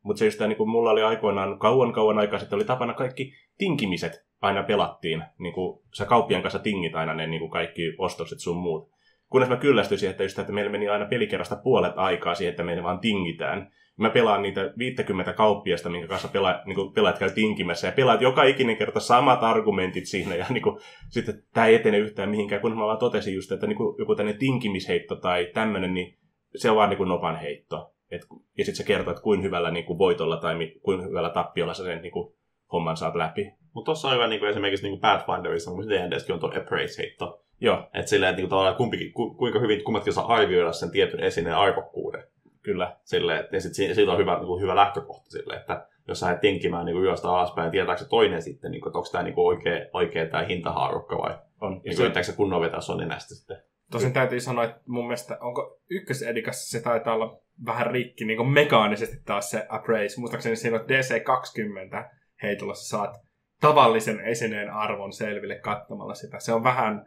Mutta se just niin kuin mulla oli aikoinaan kauan kauan aikaa sitten, oli tapana kaikki tinkimiset aina pelattiin. Niin kuin sä kauppian kanssa tingit aina ne niin kuin kaikki ostokset sun muut. Kunnes mä kyllästyin siihen, että, just, että meillä meni aina pelikerrasta puolet aikaa siihen, että me vaan tingitään. Mä pelaan niitä 50 kauppiasta, minkä kanssa pela, niin kuin pelaat käy tinkimässä, ja pelaat joka ikinen kerta samat argumentit siinä, ja niin kuin, sitten tämä ei etene yhtään mihinkään, kun mä vaan totesin just, että niin kuin, joku tämmöinen tinkimisheitto tai tämmöinen, niin se on vaan niin kuin nopan heitto. Et, ja sitten se kertoo, että kuinka hyvällä niin kuin voitolla tai mi- kuinka hyvällä tappiolla sä sen niin kuin, homman saat läpi. Mutta tossa on hyvä niin kuin esimerkiksi niin kuin Pathfinderissa, kun D&Dskin on tuo appraise-heitto. Joo, Että silleen, että niin kuin, tavallaan kumpikin, ku, kuinka hyvin kummatkin saa arvioida sen tietyn esineen arvokkuuden. Kyllä. Että, ja sitten siitä on hyvä, niin kuin, hyvä lähtökohta silleen, että jos sä lähdet tinkimään niin ylöstä alaspäin, niin tietääkö se toinen sitten, niin kuin, että onko tämä niin kuin oikea, oikea tämä hintahaarukka vai On. Niin kuin, se, yrittääkö se kunnon vetää sun nenästä sitten. Tosin täytyy sanoa, että mun mielestä onko ykkösedikassa se taitaa olla vähän rikki niin kuin mekaanisesti taas se appraise. Muistaakseni siinä on DC20 heitolla sä saat tavallisen esineen arvon selville katsomalla sitä. Se on vähän...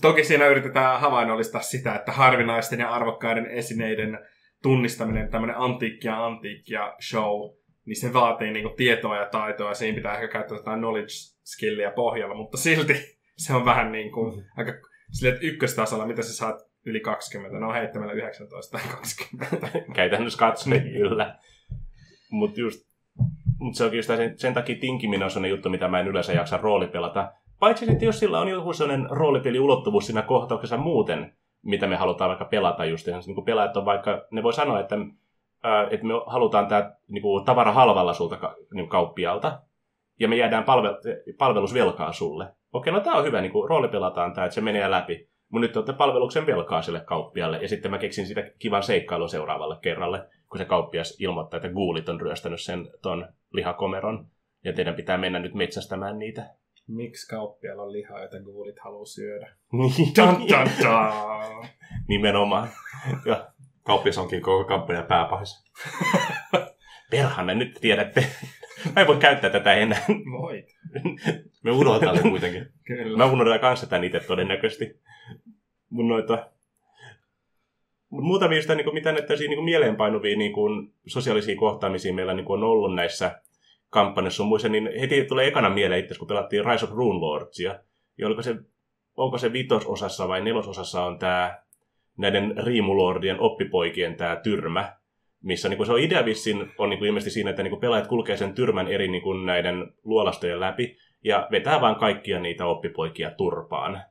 Toki siinä yritetään havainnollistaa sitä, että harvinaisten ja arvokkaiden esineiden tunnistaminen, tämmöinen antiikkia antiikkia show, niin se vaatii niinku tietoa ja taitoa ja siinä pitää ehkä käyttää jotain knowledge skillia pohjalla, mutta silti se on vähän niin kuin aika Silleen, että ykköstasolla, mitä sä saat yli 20, no heittämällä 19 tai 20. käytännössä katsoen kyllä. Mutta just, mut se onkin just sen, sen takia tinkiminen on sellainen juttu, mitä mä en yleensä jaksa roolipelata. Paitsi sitten, jos sillä on joku sellainen roolipeliulottuvuus siinä kohtauksessa muuten, mitä me halutaan vaikka pelata just. Ihan, niin pelaajat on vaikka, ne voi sanoa, että, että me halutaan tämä niin kuin, tavara halvalla sulta niin kauppialta, ja me jäädään palve, palvelusvelkaa sulle. okei, no tää on hyvä, niin kuin roolipelataan tää, että se menee läpi. Mun nyt olette palveluksen velkaa sille kauppialle, ja sitten mä keksin sitä kivan seikkailun seuraavalle kerralle, kun se kauppias ilmoittaa, että guulit on ryöstänyt sen ton lihakomeron, ja teidän pitää mennä nyt metsästämään niitä. Miksi kauppialla on lihaa, jota guulit haluaa syödä? Niin. Dun, dun, dun. Nimenomaan. Ja Kauppias onkin koko kampanjan pääpahis. perhana, nyt tiedätte. Mä en voi käyttää tätä enää. Voit. Me unohdetaan se kuitenkin. Kyllä. Mä unohdan kanssa tämän itse todennäköisesti. Mun noita... Mut muutamia sitä, niin kuin, mitä näitä niin mieleenpainuvia niin kuin, sosiaalisia kohtaamisia meillä niin kuin, on ollut näissä kampanjassa muissa, niin heti tulee ekana mieleen itse, kun pelattiin Rise of Rune Lordsia. Ja oliko se, onko se vitososassa vai nelososassa on tämä näiden riimulordien oppipoikien tämä tyrmä, missä niin kuin, se on idea vissin on niin ilmeisesti siinä, että niin pelaajat kulkee sen tyrmän eri niin kuin, näiden luolastojen läpi ja vetää vaan kaikkia niitä oppipoikia turpaan.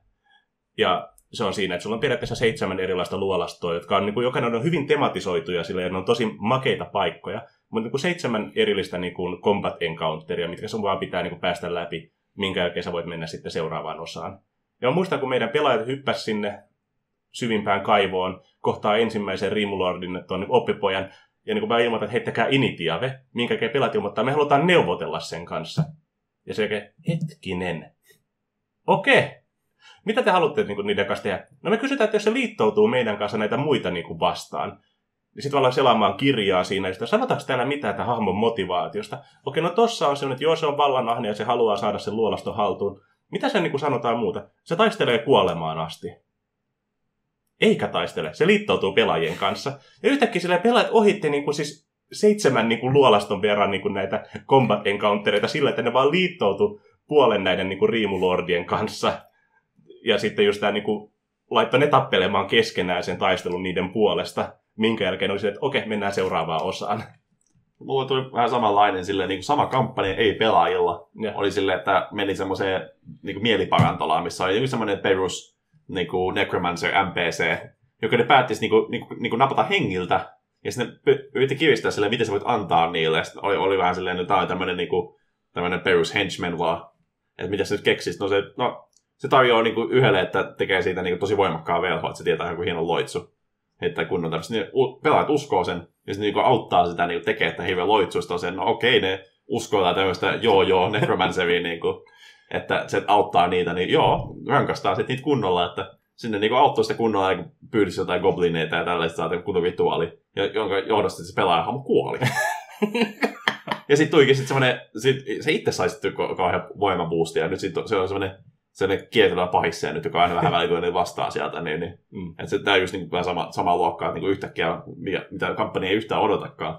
Ja se on siinä, että sulla on periaatteessa seitsemän erilaista luolastoa, jotka on, niin kuin, jokainen on hyvin tematisoituja, sillä ja ne on tosi makeita paikkoja, mutta niin kuin seitsemän erillistä niin kuin combat encounteria, mitkä sun vaan pitää niin kuin päästä läpi, minkä jälkeen sä voit mennä sitten seuraavaan osaan. Ja mä muistan, kun meidän pelaajat hyppäs sinne syvimpään kaivoon, kohtaa ensimmäisen Rimulordin tuon oppipojan, ja niin kuin mä ilmoitan, että heittäkää initiave, minkä jälkeen pelaat ilmoittaa, me halutaan neuvotella sen kanssa. Ja se jälkeen, hetkinen. Okei. Mitä te haluatte niin kuin, niiden kanssa tehdä? No me kysytään, että jos se liittoutuu meidän kanssa näitä muita niin kuin, vastaan, niin sitten ollaan selaamaan kirjaa siinä, ja sitten sanotaanko täällä mitään tämän hahmon motivaatiosta? Okei, no tossa on semmoinen, että joo, se on vallanahne ja se haluaa saada sen luolaston haltuun. Mitä se niin kuin, sanotaan muuta? Se taistelee kuolemaan asti. Eikä taistele. Se liittoutuu pelaajien kanssa. Ja yhtäkkiä sillä pelaajat ohitti niin kuin, siis seitsemän niin kuin, luolaston verran niin kuin, näitä combat encountereita sillä, että ne vaan liittoutu puolen näiden niin kuin, riimulordien kanssa. Ja sitten just tämä niin kuin, laittoi ne tappelemaan keskenään sen taistelun niiden puolesta, minkä jälkeen oli se, että okei, mennään seuraavaan osaan. Mulla tuli vähän samanlainen, silleen, niin kuin sama kampanja ei pelaajilla. Ja. Oli silleen, että meni semmoiseen niin kuin mieliparantolaan, missä oli joku semmoinen perus niin kuin Necromancer NPC, joka ne päättisi niin kuin, niin kuin, niin kuin napata hengiltä, ja sitten ne yritti kiristää silleen, miten sä voit antaa niille. Sitten oli, oli vähän silleen, että tämä on tämmöinen, niin kuin, tämmöinen perus henchman vaan, että mitä sä nyt keksit. No se, no, se tarjoaa niin kuin yhdelle, että tekee siitä niin kuin tosi voimakkaan velhoa, että se tietää joku hieno loitsu. Että kun on tämmöistä, niin pelaajat uskoo sen, ja se niin kuin auttaa sitä niin tekee, että hirveä loitsuista on sen, no okei, ne uskoo tää tämmöistä joo joo necromanceria, niin kuin, että se auttaa niitä, niin joo, rankastaa sitten niitä kunnolla, että sinne niin auttoi sitä kunnolla ja pyydisi jotain goblineita ja tällaista kunnon rituaali, ja- jonka johdosta se pelaaja kuoli. ja sitten tuikin sitten semmoinen, sit, se itse sai sitten kauhean voimaboostia, ja nyt sit se on semmoinen sellainen kiertelevä pahisse, nyt joka aina vähän ne vastaa sieltä, niin, niin Mm. että se, tämä on just niin vähän sama, sama luokkaa, että niin yhtäkkiä, mitä, kampanja ei yhtään odotakaan.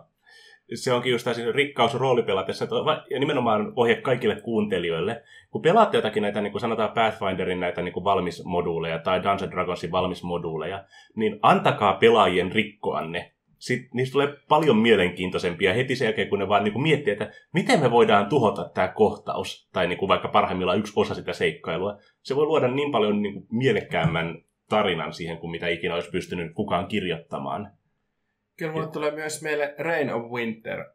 se onkin just tämä rikkaus roolipelatessa, ja nimenomaan ohje kaikille kuuntelijoille. Kun pelaatte jotakin näitä, niin kuin sanotaan Pathfinderin näitä niin kuin valmismoduuleja tai Dungeons Dragonsin valmismoduuleja, niin antakaa pelaajien rikkoa ne. Sitten niistä tulee paljon mielenkiintoisempia heti sen jälkeen, kun ne vaan niin kuin miettii, että miten me voidaan tuhota tämä kohtaus, tai niin kuin vaikka parhaimmillaan yksi osa sitä seikkailua. Se voi luoda niin paljon niin kuin mielekkäämmän tarinan siihen, kuin mitä ikinä olisi pystynyt kukaan kirjoittamaan. Kyllä mulle tulee myös meille Reign of Winter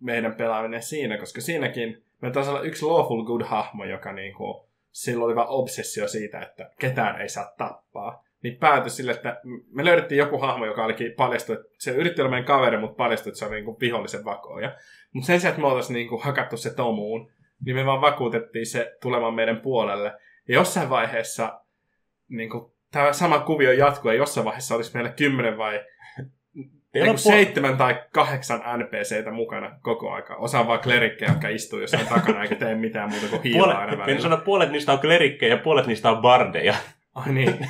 meidän pelaaminen siinä, koska siinäkin me taisi olla yksi Lawful Good-hahmo, joka niinku, sillä oli vaan obsessio siitä, että ketään ei saa tappaa. Niin päätyi sille, että me löydettiin joku hahmo, joka olikin paljastu, että se yritti olla meidän kaveri, mutta paljastui, että se oli niinku vihollisen vakooja. Mutta sen sijaan, että me oltaisiin niinku hakattu se tomuun, niin me vaan vakuutettiin se tulemaan meidän puolelle. Ja jossain vaiheessa niinku, tämä sama kuvio jatkuu, ja jossain vaiheessa olisi meillä kymmenen vai Teillä on puol- seitsemän tai kahdeksan NPCtä mukana koko aika. Osa on vaan klerikkejä, jotka istuu jossain takana eikä tee mitään muuta kuin hiilaa aina Puolet, en välillä. sano, että puolet niistä on klerikkejä ja puolet niistä on bardeja. Ai niin.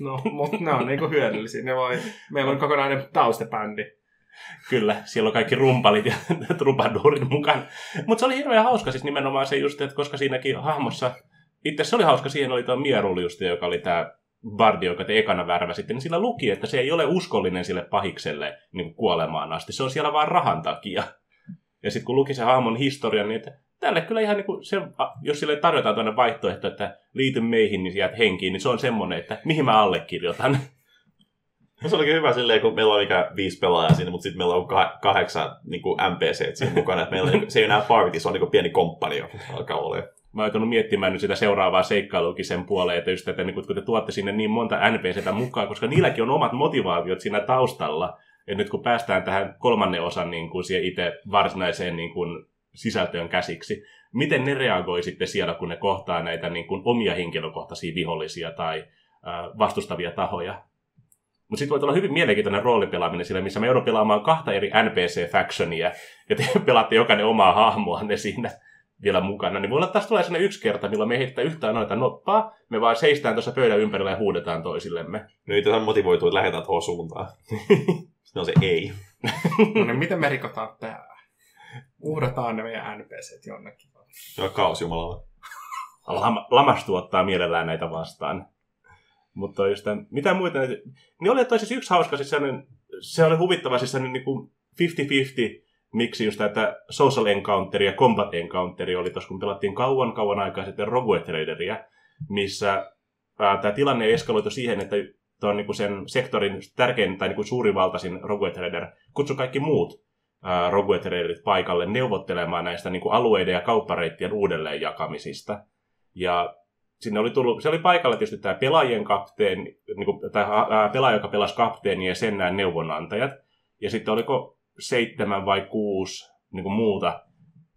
No, mutta ne on niinku hyödyllisiä. Ne voi... Meillä on kokonainen taustabändi. Kyllä, siellä on kaikki rumpalit ja trubaduurit mukana. Mutta se oli hirveän hauska siis nimenomaan se just, että koska siinäkin hahmossa, itse se oli hauska, siihen oli tuo Mierul just, joka oli tämä bardi, joka te ekana värväsitte, niin sillä luki, että se ei ole uskollinen sille pahikselle niin kuolemaan asti. Se on siellä vaan rahan takia. Ja sitten kun luki se hahmon historian, niin että tälle kyllä ihan niin kuin se, jos sille tarjotaan tuonne vaihtoehto, että liity meihin, niin jäät henkiin, niin se on semmoinen, että mihin mä allekirjoitan. No se olikin hyvä silleen, kun meillä on mikä viisi pelaajaa siinä, mutta sitten meillä on kah- kahdeksan niin kuin NPC siinä mukana. Että meillä on, se ei enää party, se on niin kuin pieni komppani, alkaa olla. mä oon miettimään nyt sitä seuraavaa seikkailuakin sen puoleen, että just, että niin kun te tuotte sinne niin monta NPCtä mukaan, koska niilläkin on omat motivaatiot siinä taustalla. Ja nyt kun päästään tähän kolmannen osan niin kuin siihen itse varsinaiseen niin kuin sisältöön käsiksi, miten ne reagoi sitten siellä, kun ne kohtaa näitä niin kuin omia henkilökohtaisia vihollisia tai äh, vastustavia tahoja? Mutta sitten voi olla hyvin mielenkiintoinen roolipelaaminen sillä, missä me joudun pelaamaan kahta eri NPC-factionia, ja te pelaatte jokainen omaa hahmoa ne siinä vielä mukana. Niin voi olla, että tässä tulee sellainen yksi kerta, milloin me ei heitetä yhtään noita noppaa, me vaan seistään tuossa pöydän ympärillä ja huudetaan toisillemme. No itse motivoituu, että lähdetään tuohon suuntaan. Sitten on se ei. No niin, miten me rikotaan tää? Uhrataan ne meidän NPCt jonnekin. Kaos jumalalla. Lam- lamastu ottaa mielellään näitä vastaan. Mutta just tämän, mitä muita näitä... Niin oli, että siis yksi hauska, siis sellainen, se oli huvittava, siis sellainen niin kuin 50-50 miksi just että social encounter ja combat encounter oli tuossa, kun pelattiin kauan kauan aikaa sitten Rogue Traderia, missä tämä tilanne eskaloitu siihen, että tuon niinku sen sektorin tärkein tai niinku suurivaltaisin Rogue Trader kutsui kaikki muut Traderit paikalle neuvottelemaan näistä niinku alueiden ja kauppareittien uudelleen jakamisista. Ja sinne oli tullut, se oli paikalla tietysti tämä pelaajien kapteeni, niinku, tai ää, pelaaja, joka pelasi kapteeni ja sen nämä neuvonantajat. Ja sitten oliko seitsemän vai kuusi niin kuin muuta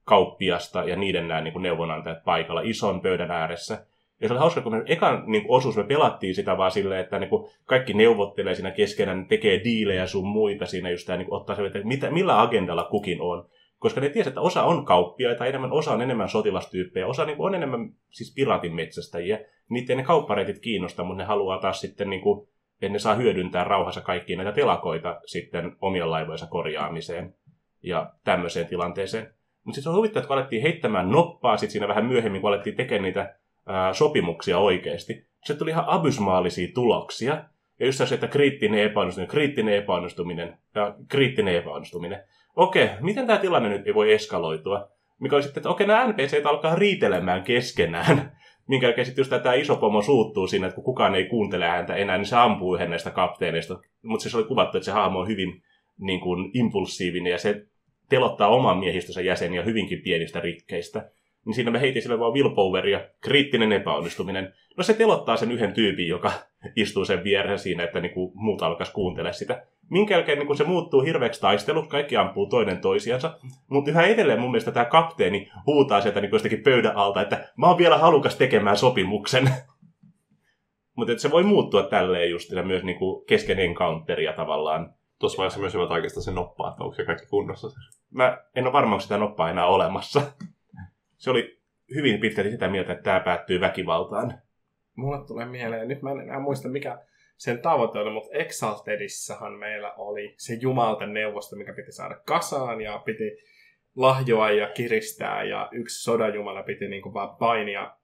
kauppiasta ja niiden nämä niin kuin neuvonantajat paikalla ison pöydän ääressä. Ja se oli hauska, kun me ekan niin kuin osuus me pelattiin sitä vaan silleen, että niin kuin kaikki neuvottelee siinä keskenään, tekee diilejä sun muita siinä just tämä, niin kuin ottaa se, että mitä, millä agendalla kukin on. Koska ne tiesi, että osa on kauppiaita, enemmän, osa on enemmän sotilastyyppejä, osa niin kuin on enemmän siis piraatin metsästäjiä. Niitä ne kauppareitit kiinnostaa, mutta ne haluaa taas sitten niin kuin että ne saa hyödyntää rauhassa kaikkia näitä telakoita sitten omien laivojensa korjaamiseen ja tämmöiseen tilanteeseen. Mutta sitten se on huvittavaa, että kun alettiin heittämään noppaa sit siinä vähän myöhemmin, kun alettiin tekemään niitä ää, sopimuksia oikeasti, se tuli ihan abysmaalisia tuloksia. Ja just se, että kriittinen epäonnistuminen, kriittinen epäonnistuminen ja kriittinen epäonnistuminen. Okei, miten tämä tilanne nyt ei voi eskaloitua? Mikä oli sitten, että okei, nämä NPCt alkaa riitelemään keskenään minkä jälkeen sitten just tämä iso pomo suuttuu siinä, että kun kukaan ei kuuntele häntä enää, niin se ampuu yhden näistä kapteeneista. Mutta se oli kuvattu, että se hahmo on hyvin niin kuin, impulsiivinen ja se telottaa oman miehistönsä jäseniä hyvinkin pienistä rikkeistä. Niin siinä me heitin sille vaan willpoweria, kriittinen epäonnistuminen. No se telottaa sen yhden tyypin, joka istuu sen vieressä siinä, että niin kuin muut alkaisi kuuntele sitä. Minkä jälkeen niin kun se muuttuu hirveäksi taistelu, kaikki ampuu toinen toisiansa, mutta yhä edelleen mun mielestä tämä kapteeni huutaa sieltä niin jostakin pöydän alta, että mä oon vielä halukas tekemään sopimuksen. mutta se voi muuttua tälleen just myös niin kuin kesken encounteria tavallaan. Tuossa vaiheessa myös hyvä tarkistaa sen noppaa, että onko se kaikki kunnossa. Mä en ole varma, onko sitä noppaa enää olemassa. Se oli hyvin pitkälti sitä mieltä, että tämä päättyy väkivaltaan. Mulle tulee mieleen, nyt mä en enää muista mikä sen tavoite oli, mutta Exaltedissahan meillä oli se jumalten neuvosto, mikä piti saada kasaan ja piti lahjoa ja kiristää ja yksi sodanjumala piti niinku vaan painia,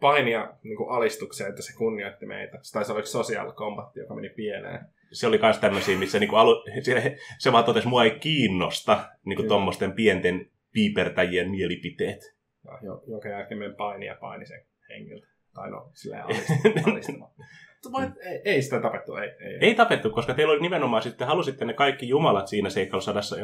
painia niinku alistukseen, että se kunnioitti meitä. Se taisi olla social combat, joka meni pieneen. Se oli myös tämmöisiä, missä niinku alu, se, se vaan totesi, mua ei kiinnosta niinku tuommoisten pienten piipertäjien mielipiteet. Ja, jonka jälkeen me paini ja paini sen hengiltä. Tai no, silleen. Vai, ei, ei sitä tapettu, ei, ei, ei. Ei tapettu, koska teillä oli nimenomaan sitten, halusitte ne kaikki jumalat siinä seikkailusadassa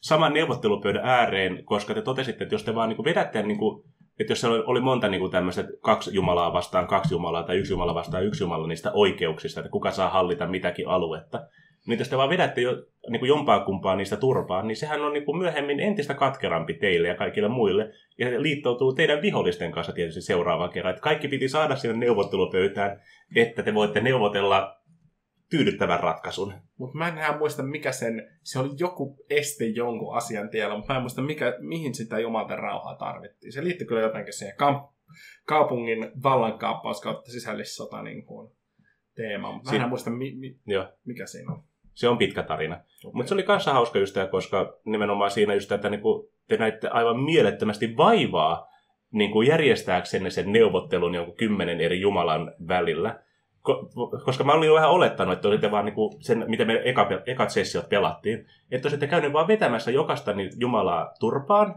saman neuvottelupöydän ääreen, koska te totesitte, että jos te vaan niin kuin vedätte, niin kuin, että jos siellä oli monta niin kuin tämmöiset kaksi jumalaa vastaan kaksi jumalaa tai yksi jumala vastaan yksi jumala niistä oikeuksista, että kuka saa hallita mitäkin aluetta, niin jos te vaan vedätte jo, niin kuin jompaa kumpaa niistä turpaan, niin sehän on niin kuin myöhemmin entistä katkerampi teille ja kaikille muille. Ja se liittoutuu teidän vihollisten kanssa tietysti seuraavan kerran. Että kaikki piti saada sinne neuvottelupöytään, että te voitte neuvotella tyydyttävän ratkaisun. Mutta mä en enää muista, mikä sen, se oli joku este jonkun asian tiellä, mutta mä en muista, mikä, mihin sitä jumalten rauhaa tarvittiin. Se liittyy kyllä jotenkin siihen kamp- kaupungin vallankaappaus kautta sisällissota niin kuin, teema, mutta mä en muista, mi- mi- Joo. mikä siinä on se on pitkä tarina. Okay. Mutta se oli kanssa hauska just tämä, koska nimenomaan siinä just, että niinku te näitte aivan mielettömästi vaivaa niin kuin järjestääksenne sen neuvottelun jonkun kymmenen eri Jumalan välillä. Ko- koska mä olin jo vähän olettanut, että olitte vaan niinku sen, miten me eka, ekat sessiot pelattiin, että olisitte käyneet vaan vetämässä jokaista niin Jumalaa turpaan,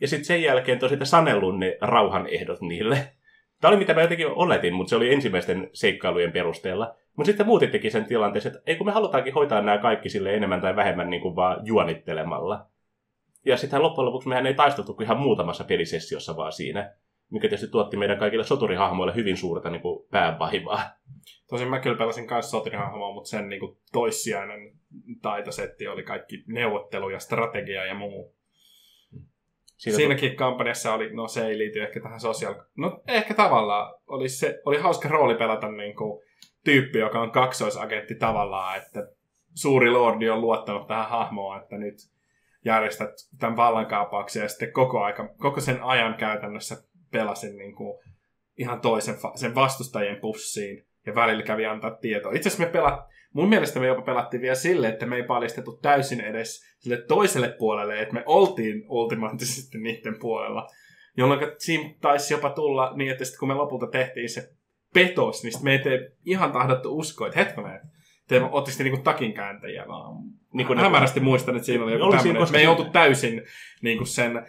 ja sitten sen jälkeen te olisitte sanellun ne rauhan ehdot niille. Tämä oli mitä mä jotenkin oletin, mutta se oli ensimmäisten seikkailujen perusteella. Mutta sitten muutittekin sen tilanteeseen, että ei kun me halutaankin hoitaa nämä kaikki sille enemmän tai vähemmän niin kuin vaan juonittelemalla. Ja sitten loppujen lopuksi mehän ei taisteltu kuin ihan muutamassa pelisessiossa vaan siinä. mikä tietysti tuotti meidän kaikille soturihahmoille hyvin suurta niin kuin päävaivaa. Tosin mä kyllä pelasin kanssa soturihahmoa, mutta sen niin kuin toissijainen taitosetti oli kaikki neuvottelu ja strategia ja muu. Siitä Siinäkin kampanjassa oli, no se ei liity ehkä tähän sosiaal... No ehkä tavallaan. Oli, se, oli hauska rooli pelata niin kuin, tyyppi, joka on kaksoisagentti tavallaan, että suuri lordi on luottanut tähän hahmoon, että nyt järjestät tämän vallankaapauksen ja sitten koko, aika, koko sen ajan käytännössä pelasin niin kuin ihan toisen sen vastustajien pussiin ja välillä kävi antaa tietoa. Itse asiassa me pelat, mun mielestä me jopa pelattiin vielä sille, että me ei paljastettu täysin edes sille toiselle puolelle, että me oltiin ultimaattisesti niiden puolella. Jolloin siinä taisi jopa tulla niin, että sitten kun me lopulta tehtiin se petos, niin me ei tee ihan tahdottu uskoa, että hetkinen, te otitte niinku takin kääntäjiä vaan. Niin kuin Niin ne- Hämärästi muistan, että siinä oli joku tämmöinen, että koska me ei oltu täysin niin kuin sen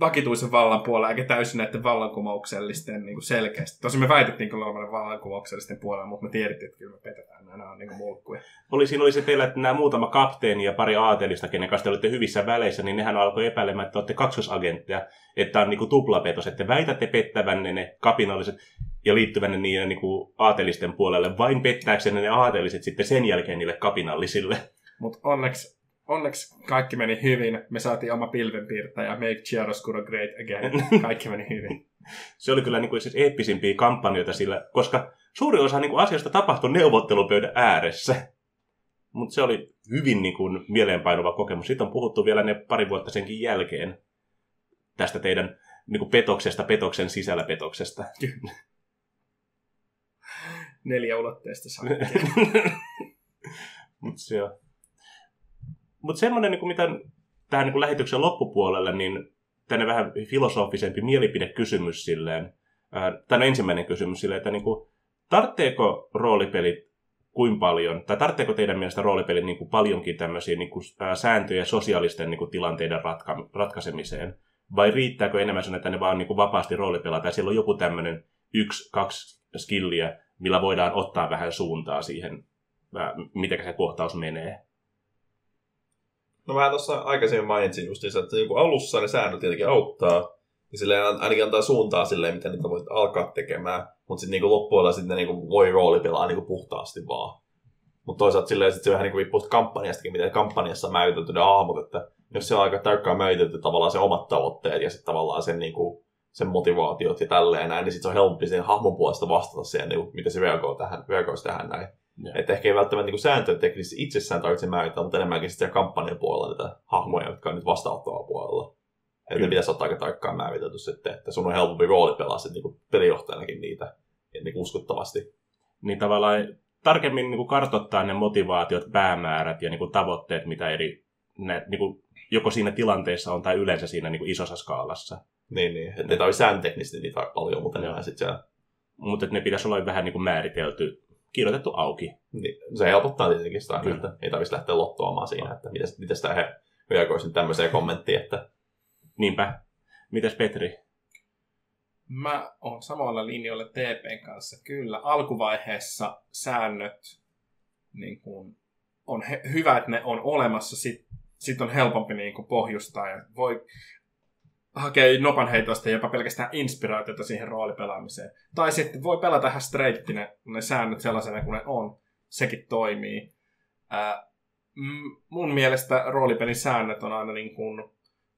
vakituisen vallan puolella, eikä täysin näiden vallankumouksellisten niin kuin selkeästi. Tosin me väitettiin kyllä olevan vallankumouksellisten puolella, mutta me tiedettiin, että kyllä me petetään, nämä on niin kuin mulkkuja. oli, siinä oli se teillä, että nämä muutama kapteeni ja pari aatelista, kenen kanssa te olitte hyvissä väleissä, niin nehän alkoi epäilemään, että olette kaksosagentteja, että on niinku tuplapetos, että väitätte pettävänne ne kapinalliset ja liittyvänne niiden niinku aatelisten puolelle, vain pettääksenne ne aateliset sitten sen jälkeen niille kapinallisille. Mutta onneksi, onneksi kaikki meni hyvin. Me saatiin oma pilvenpiirtäjä, Make Chiaroscuro Great Again. Kaikki meni hyvin. Se oli kyllä niinku siis eeppisimpiä kampanjoita sillä, koska suuri osa niinku asioista tapahtui neuvottelupöydän ääressä. Mutta se oli hyvin niinku mieleenpainuva kokemus. Siitä on puhuttu vielä ne pari vuotta senkin jälkeen tästä teidän niinku petoksesta, petoksen sisällä petoksesta. Neljä ulotteista saa. Mutta se on. Mutta semmoinen, niin mitä tähän niin lähetyksen loppupuolelle, niin tänne vähän filosofisempi mielipidekysymys silleen, tai no ensimmäinen kysymys silleen, että niin kuin, tartteeko roolipelit kuin paljon, tai tartteeko teidän mielestä roolipelit niin kuin paljonkin tämmöisiä niin kuin, ää, sääntöjä sosiaalisten niin kuin, tilanteiden ratka- ratkaisemiseen, vai riittääkö enemmän sen, että ne vaan niin kuin, vapaasti roolipelataan, ja siellä on joku tämmöinen yksi, kaksi skilliä, millä voidaan ottaa vähän suuntaa siihen, miten se kohtaus menee. No mä tuossa aikaisemmin mainitsin just että niin kuin alussa ne säännöt tietenkin auttaa, niin silleen ainakin antaa suuntaa silleen, miten niitä voit alkaa tekemään, mutta sitten niin loppuilla sitten ne niin voi roolipelaa niin puhtaasti vaan. Mutta toisaalta silleen sit se vähän niin riippuu kampanjastakin, miten kampanjassa on määritelty ne hahmot, että jos se on aika tarkkaan määritelty tavallaan se omat tavoitteet ja sitten tavallaan sen, niin kuin, sen motivaatiot ja tälleen näin, niin sitten se on helpompi sen hahmon puolesta vastata siihen, niin miten se reagoi tähän, reagoisi tähän näin. Joo. Että ehkä ei välttämättä niin sääntöjä teknisesti itsessään tarvitse määritellä, mutta enemmänkin sitten kampanjan puolella niitä hahmoja, jotka on nyt vastaanottavalla puolella. Että ne pitäisi ottaa aika tarkkaan määritelty sitten, että sun on helpompi rooli pelaa sitten niin pelijohtajanakin niitä niin kuin uskottavasti. Niin tavallaan tarkemmin niin kuin kartoittaa ne motivaatiot, päämäärät ja niin kuin tavoitteet, mitä eri, ne, niin kuin, joko siinä tilanteessa on tai yleensä siinä niin kuin isossa skaalassa. Niin, niin. Että ne tarvitse sääntöteknisesti niitä paljon, mutta ne sitten siellä. Mutta ne pitäisi olla vähän niin kuin määritelty, kirjoitettu auki. Niin, se helpottaa tietenkin sitä, Kyllä. että ei tarvitsisi lähteä lottoamaan siinä, että miten, miten sitä he reagoisivat tämmöiseen kommenttiin, että Niinpä. Mitäs Petri? Mä oon samalla linjoilla TPn kanssa. Kyllä, alkuvaiheessa säännöt niin kun, on he, hyvä, että ne on olemassa. Sitten sit on helpompi niin kun, pohjustaa ja voi hakea nopan heitosta jopa pelkästään inspiraatiota siihen roolipelaamiseen. Tai sitten voi pelata ihan straight ne, säännöt sellaisena kuin ne on. Sekin toimii. Ää, mun mielestä roolipelin säännöt on aina niin kuin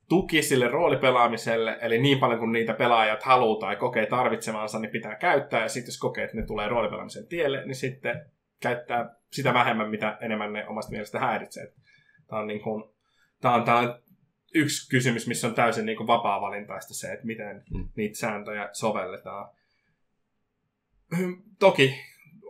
tuki sille roolipelaamiselle, eli niin paljon kuin niitä pelaajat haluaa tai kokee tarvitsemansa, niin pitää käyttää, ja sitten jos kokee, että ne tulee roolipelaamisen tielle, niin sitten käyttää sitä vähemmän, mitä enemmän ne omasta mielestä häiritsee. Tämä on, niin kuin, tämä on, on yksi kysymys, missä on täysin niin kuin vapaa-valintaista se, että miten Mm. niitä sääntöjä sovelletaan. Toki,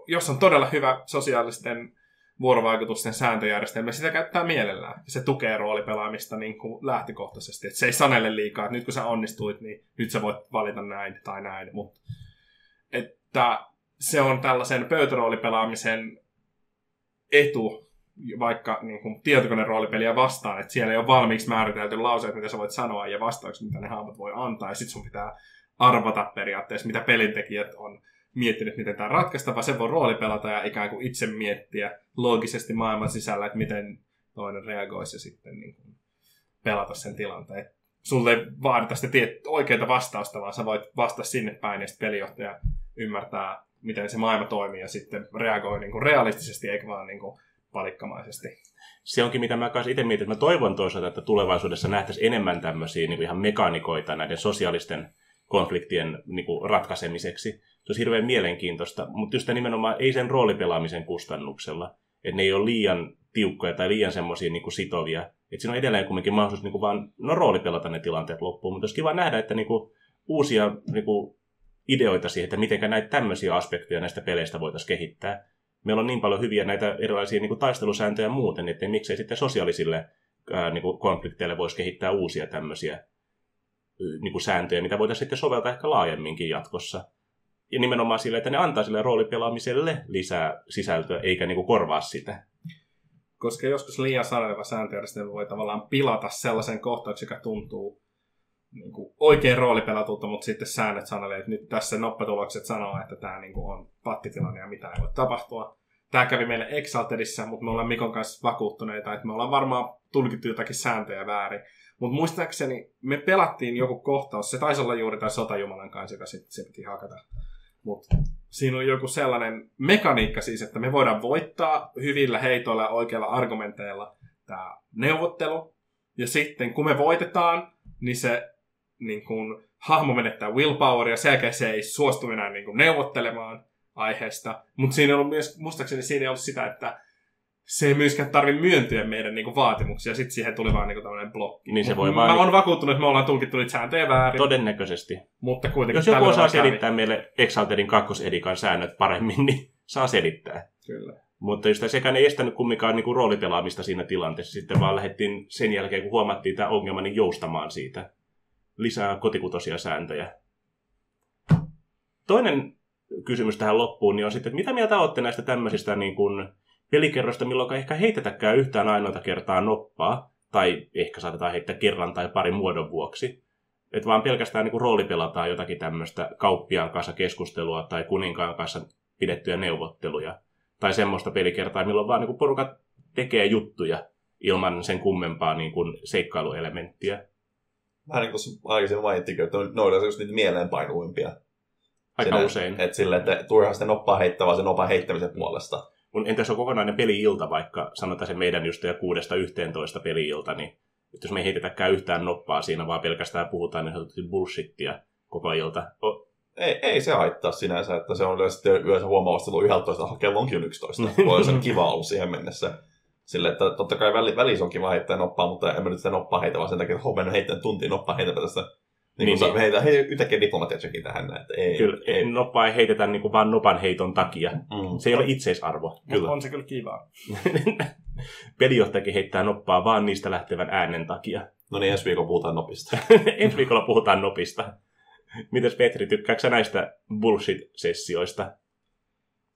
jos on todella hyvä sosiaalisten vuorovaikutusten sääntöjärjestelmä, sitä käyttää mielellään. Se tukee roolipelaamista niin kuin lähtökohtaisesti. Että se ei sanele liikaa, että nyt kun sä onnistuit, niin nyt sä voit valita näin tai näin. Mutta että se on tällaisen pöytäroolipelaamisen etu, vaikka niin kuin tietokoneroolipeliä vastaan, että siellä ei ole valmiiksi määritelty lauseet, mitä sä voit sanoa ja vastaukset, mitä ne hahmot voi antaa. Ja sit sun pitää arvata periaatteessa, mitä pelintekijät on miettinyt, miten tämä ratkaista, vaan se voi roolipelata ja ikään kuin itse miettiä loogisesti maailman sisällä, että miten toinen reagoisi ja sitten niin kuin pelata sen tilanteen. sulle ei vaadita sitä tiet, oikeaa vastausta, vaan sä voit vastata sinne päin, ja sitten pelijohtaja ymmärtää, miten se maailma toimii, ja sitten reagoi niin kuin realistisesti, eikä vaan niin kuin palikkamaisesti. Se onkin, mitä mä kanssa itse mietin, mä toivon toisaalta, että tulevaisuudessa nähtäisiin enemmän tämmöisiä niin ihan mekaanikoita näiden sosiaalisten konfliktien niin kuin ratkaisemiseksi. Se olisi hirveän mielenkiintoista, mutta just nimenomaan ei sen roolipelaamisen kustannuksella. Että ne ei ole liian tiukkoja tai liian semmoisia niin sitovia. Että siinä on edelleen kuitenkin mahdollisuus niin kuin vaan, no roolipelata ne tilanteet loppuun, mutta olisi kiva nähdä, että niin kuin, uusia niin kuin, ideoita siihen, että miten näitä tämmöisiä aspekteja näistä peleistä voitaisiin kehittää. Meillä on niin paljon hyviä näitä erilaisia niin kuin, taistelusääntöjä muuten, että miksei sitten sosiaalisille ää, niin kuin, konflikteille voisi kehittää uusia tämmöisiä niin kuin sääntöjä, mitä voitaisiin sitten soveltaa ehkä laajemminkin jatkossa. Ja nimenomaan sille, että ne antaa sille roolipelaamiselle lisää sisältöä, eikä niin kuin korvaa sitä. Koska joskus liian saneleva sääntöjärjestelmä voi tavallaan pilata sellaisen kohtauksen, joka tuntuu niin kuin oikein roolipelatulta, mutta sitten säännöt sanelee, että nyt tässä noppatulokset sanoo, että tämä niin kuin on pattitilanne ja mitä ei voi tapahtua. Tämä kävi meille Exaltedissa, mutta me ollaan Mikon kanssa vakuuttuneita, että me ollaan varmaan tulkittu jotakin sääntöjä väärin. Mutta muistaakseni me pelattiin joku kohtaus, se taisi olla juuri tämä sotajumalan kanssa, joka sitten se piti hakata. Mutta siinä on joku sellainen mekaniikka siis, että me voidaan voittaa hyvillä heitoilla ja oikeilla argumenteilla tämä neuvottelu. Ja sitten kun me voitetaan, niin se niin kun, hahmo menettää willpower ja sen jälkeen se ei suostu enää niin kun, neuvottelemaan aiheesta. Mutta siinä on myös, muistaakseni siinä ei ollut sitä, että se ei myöskään tarvitse myöntyä meidän niinku vaatimuksia, sitten siihen tuli vaan niinku tämmöinen blokki. Niin se voi mä vaan... oon vakuuttunut, että me ollaan tulkittu niitä sääntöjä väärin, Todennäköisesti. mutta kuitenkin... Jos joku osaa selittää meille Exaltedin kakkosedikan säännöt paremmin, niin saa selittää. Kyllä. Mutta just sekään ei estänyt kumminkaan niinku roolipelaamista siinä tilanteessa. Sitten vaan lähdettiin sen jälkeen, kun huomattiin tämä ongelma, niin joustamaan siitä. Lisää kotikutosia sääntöjä. Toinen kysymys tähän loppuun niin on sitten, että mitä mieltä olette näistä tämmöisistä niin kuin pelikerroista, milloin ehkä heitetäkään yhtään ainoata kertaa noppaa, tai ehkä saatetaan heittää kerran tai parin muodon vuoksi. Että vaan pelkästään niin kuin roolipelataan jotakin tämmöistä kauppiaan kanssa keskustelua tai kuninkaan kanssa pidettyjä neuvotteluja. Tai semmoista pelikertaa, milloin vaan niin kuin porukat tekee juttuja ilman sen kummempaa niin kuin seikkailuelementtiä. Vähän niin kuin aikaisemmin mainittikin, että ne on just niitä mieleenpainuimpia. Aika Sinne- usein. Että silleen, että turhaan sitä noppaa heittää, vaan se nopan heittämisen puolesta. Mun, entä jos on kokonainen peli-ilta, vaikka sanotaan se meidän just ja kuudesta yhteentoista peli-ilta, niin että jos me ei heitetäkään yhtään noppaa siinä, vaan pelkästään puhutaan niin sanotusti bullshittia koko ilta. O, Ei, ei se haittaa sinänsä, että se on yleensä yleensä huomaavasti silloin 11, että kello onkin 11. Voi se kiva ollut siihen mennessä. Sille, että totta kai väli, välissä on kiva heittää noppaa, mutta en mä nyt sitä noppaa heitä, vaan sen takia, että mennyt heittänyt tuntiin noppaa heitä tästä. Niin, Niin, niin, heitä, hei, yhtäkkiä diplomatiatsekin tähän näin, että ei, kyllä, ei. noppaa ei heitetä niin kuin vaan nopan heiton takia. Mm. Se ei ole itseisarvo. Kyllä. Kyllä. On se kyllä kiva. Pelijohtajakin heittää noppaa vaan niistä lähtevän äänen takia. No niin, ensi viikolla puhutaan nopista. Ensi viikolla puhutaan nopista. Mites Petri, tykkääksä sä näistä bullshit-sessioista?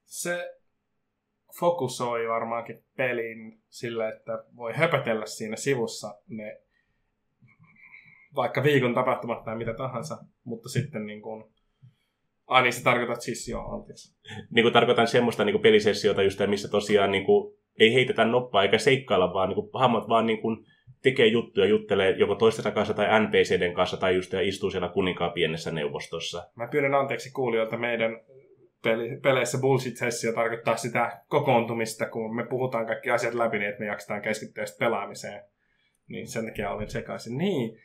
Se fokusoi varmaankin pelin sillä, että voi höpötellä siinä sivussa ne vaikka viikon tapahtumat tai mitä tahansa, mutta sitten niin kuin, Ai niin, sä tarkoitat siis joo, anteeksi. niin kuin tarkoitan semmoista niin kuin pelisessiota just, missä tosiaan niin kuin, ei heitetä noppaa eikä seikkailla, vaan niin kuin, hahmot vaan niin kuin, tekee juttuja, juttelee joko toistensa kanssa tai NPCden kanssa tai just ja istuu siellä kuninkaan pienessä neuvostossa. Mä pyydän anteeksi kuulijoilta meidän peli, peleissä bullshit-sessio tarkoittaa sitä kokoontumista, kun me puhutaan kaikki asiat läpi niin, että me jaksetaan keskittyä pelaamiseen. Niin sen takia olin sekaisin. Niin.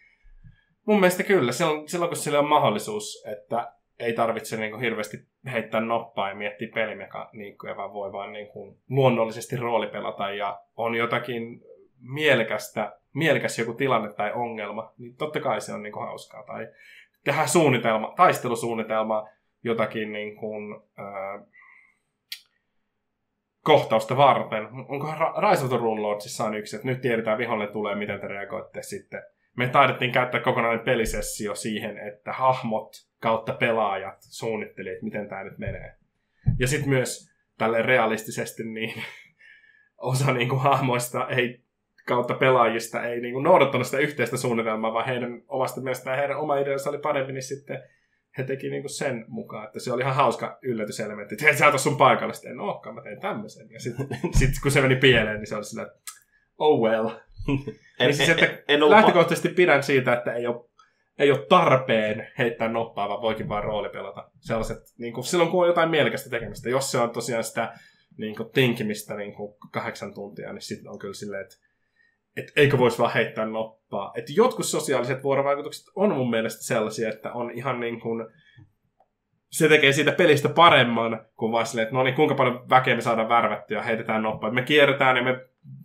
Mun mielestä kyllä. Silloin, silloin kun sillä on mahdollisuus, että ei tarvitse niin kuin hirveästi heittää noppaa ja miettiä pelimekaniikkoja, vaan voi vaan niin kuin luonnollisesti roolipelata ja on jotakin mielekästä, mielekäs joku tilanne tai ongelma, niin totta kai se on niin kuin hauskaa. Tai tehdään suunnitelma, taistelusuunnitelma, jotakin niin kuin, ää, kohtausta varten. Onko Ra- Rise of Lordsissa on yksi, että nyt tiedetään viholle tulee, miten te reagoitte sitten. Me taidettiin käyttää kokonainen pelisessio siihen, että hahmot kautta pelaajat suunnitteli, että miten tämä nyt menee. Ja sitten myös tälle realistisesti niin osa niin kuin hahmoista ei kautta pelaajista ei niin kuin noudattanut sitä yhteistä suunnitelmaa, vaan heidän omasta mielestään heidän oma ideansa oli parempi, niin sitten he teki niin kuin sen mukaan, että se oli ihan hauska yllätyselementti. Että sä sun paikalla, sitten en olekaan, mä tein tämmöisen. Ja sitten sit, kun se meni pieleen, niin se oli sillä, oh well. En, niin siis, en, että en, en lähtökohtaisesti pidän siitä, että ei ole, ei ole tarpeen heittää noppaa, vaan voikin vaan roolipelata. Sellaiset, niin kuin, silloin kun on jotain mielekästä tekemistä. Jos se on tosiaan sitä niin kuin, tinkimistä niin kuin kahdeksan tuntia, niin sitten on kyllä silleen, että et eikö voisi vaan heittää noppaa. Et jotkut sosiaaliset vuorovaikutukset on mun mielestä sellaisia, että on ihan niin kuin, se tekee siitä pelistä paremman kuin vaan silleen, että no niin, kuinka paljon väkeä me saadaan värvättyä ja heitetään noppaa. Me kierretään ja me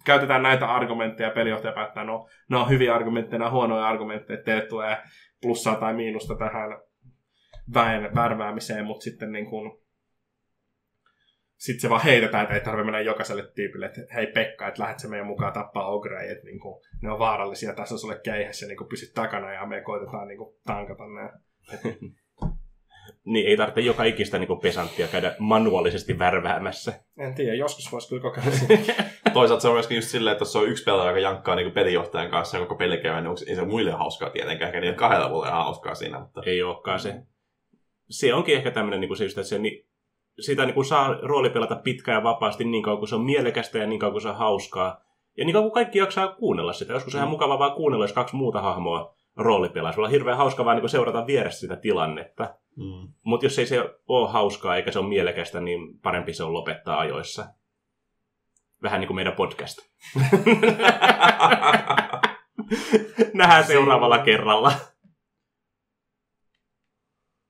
käytetään näitä argumentteja ja pelijohtaja päättää, no ne on hyviä argumentteja, ne on huonoja argumentteja, että teille tulee plussaa tai miinusta tähän väen värväämiseen, mutta sitten niin kuin, sitten se vaan heitetään, että ei tarvitse mennä jokaiselle tyypille, että hei Pekka, että lähdet se meidän mukaan tappaa ogreja, että niin kuin, ne on vaarallisia, tässä on sulle keihässä, niin pysyt takana ja me koitetaan niin kuin, tankata ne. niin ei tarvitse joka ikistä niin kuin pesanttia käydä manuaalisesti värväämässä. En tiedä, joskus voisi kyllä kokeilla Toisaalta se on myöskin just silleen, että jos se on yksi pelaaja, joka jankkaa niin pelijohtajan kanssa ja koko pelikäymä, niin ei se muille hauskaa tietenkään, eikä niillä kahdella voi ihan hauskaa siinä. Mutta... Ei olekaan se. Se onkin ehkä tämmöinen niin se just, että se, niin, sitä niin kuin saa roolipelata pitkään ja vapaasti niin kauan kuin se on mielekästä ja niin kauan kuin se on hauskaa. Ja niin kauan kuin kaikki jaksaa kuunnella sitä. Joskus mm. on ihan mukava vaan kuunnella, jos kaksi muuta hahmoa roolipelaa. Sulla on hirveän hauskaa vaan niin seurata vieressä sitä tilannetta. Mm. Mutta jos ei se ole hauskaa eikä se ole mielekästä, niin parempi se on lopettaa ajoissa. Vähän niin kuin meidän podcast. Nähdään seuraavalla kerralla.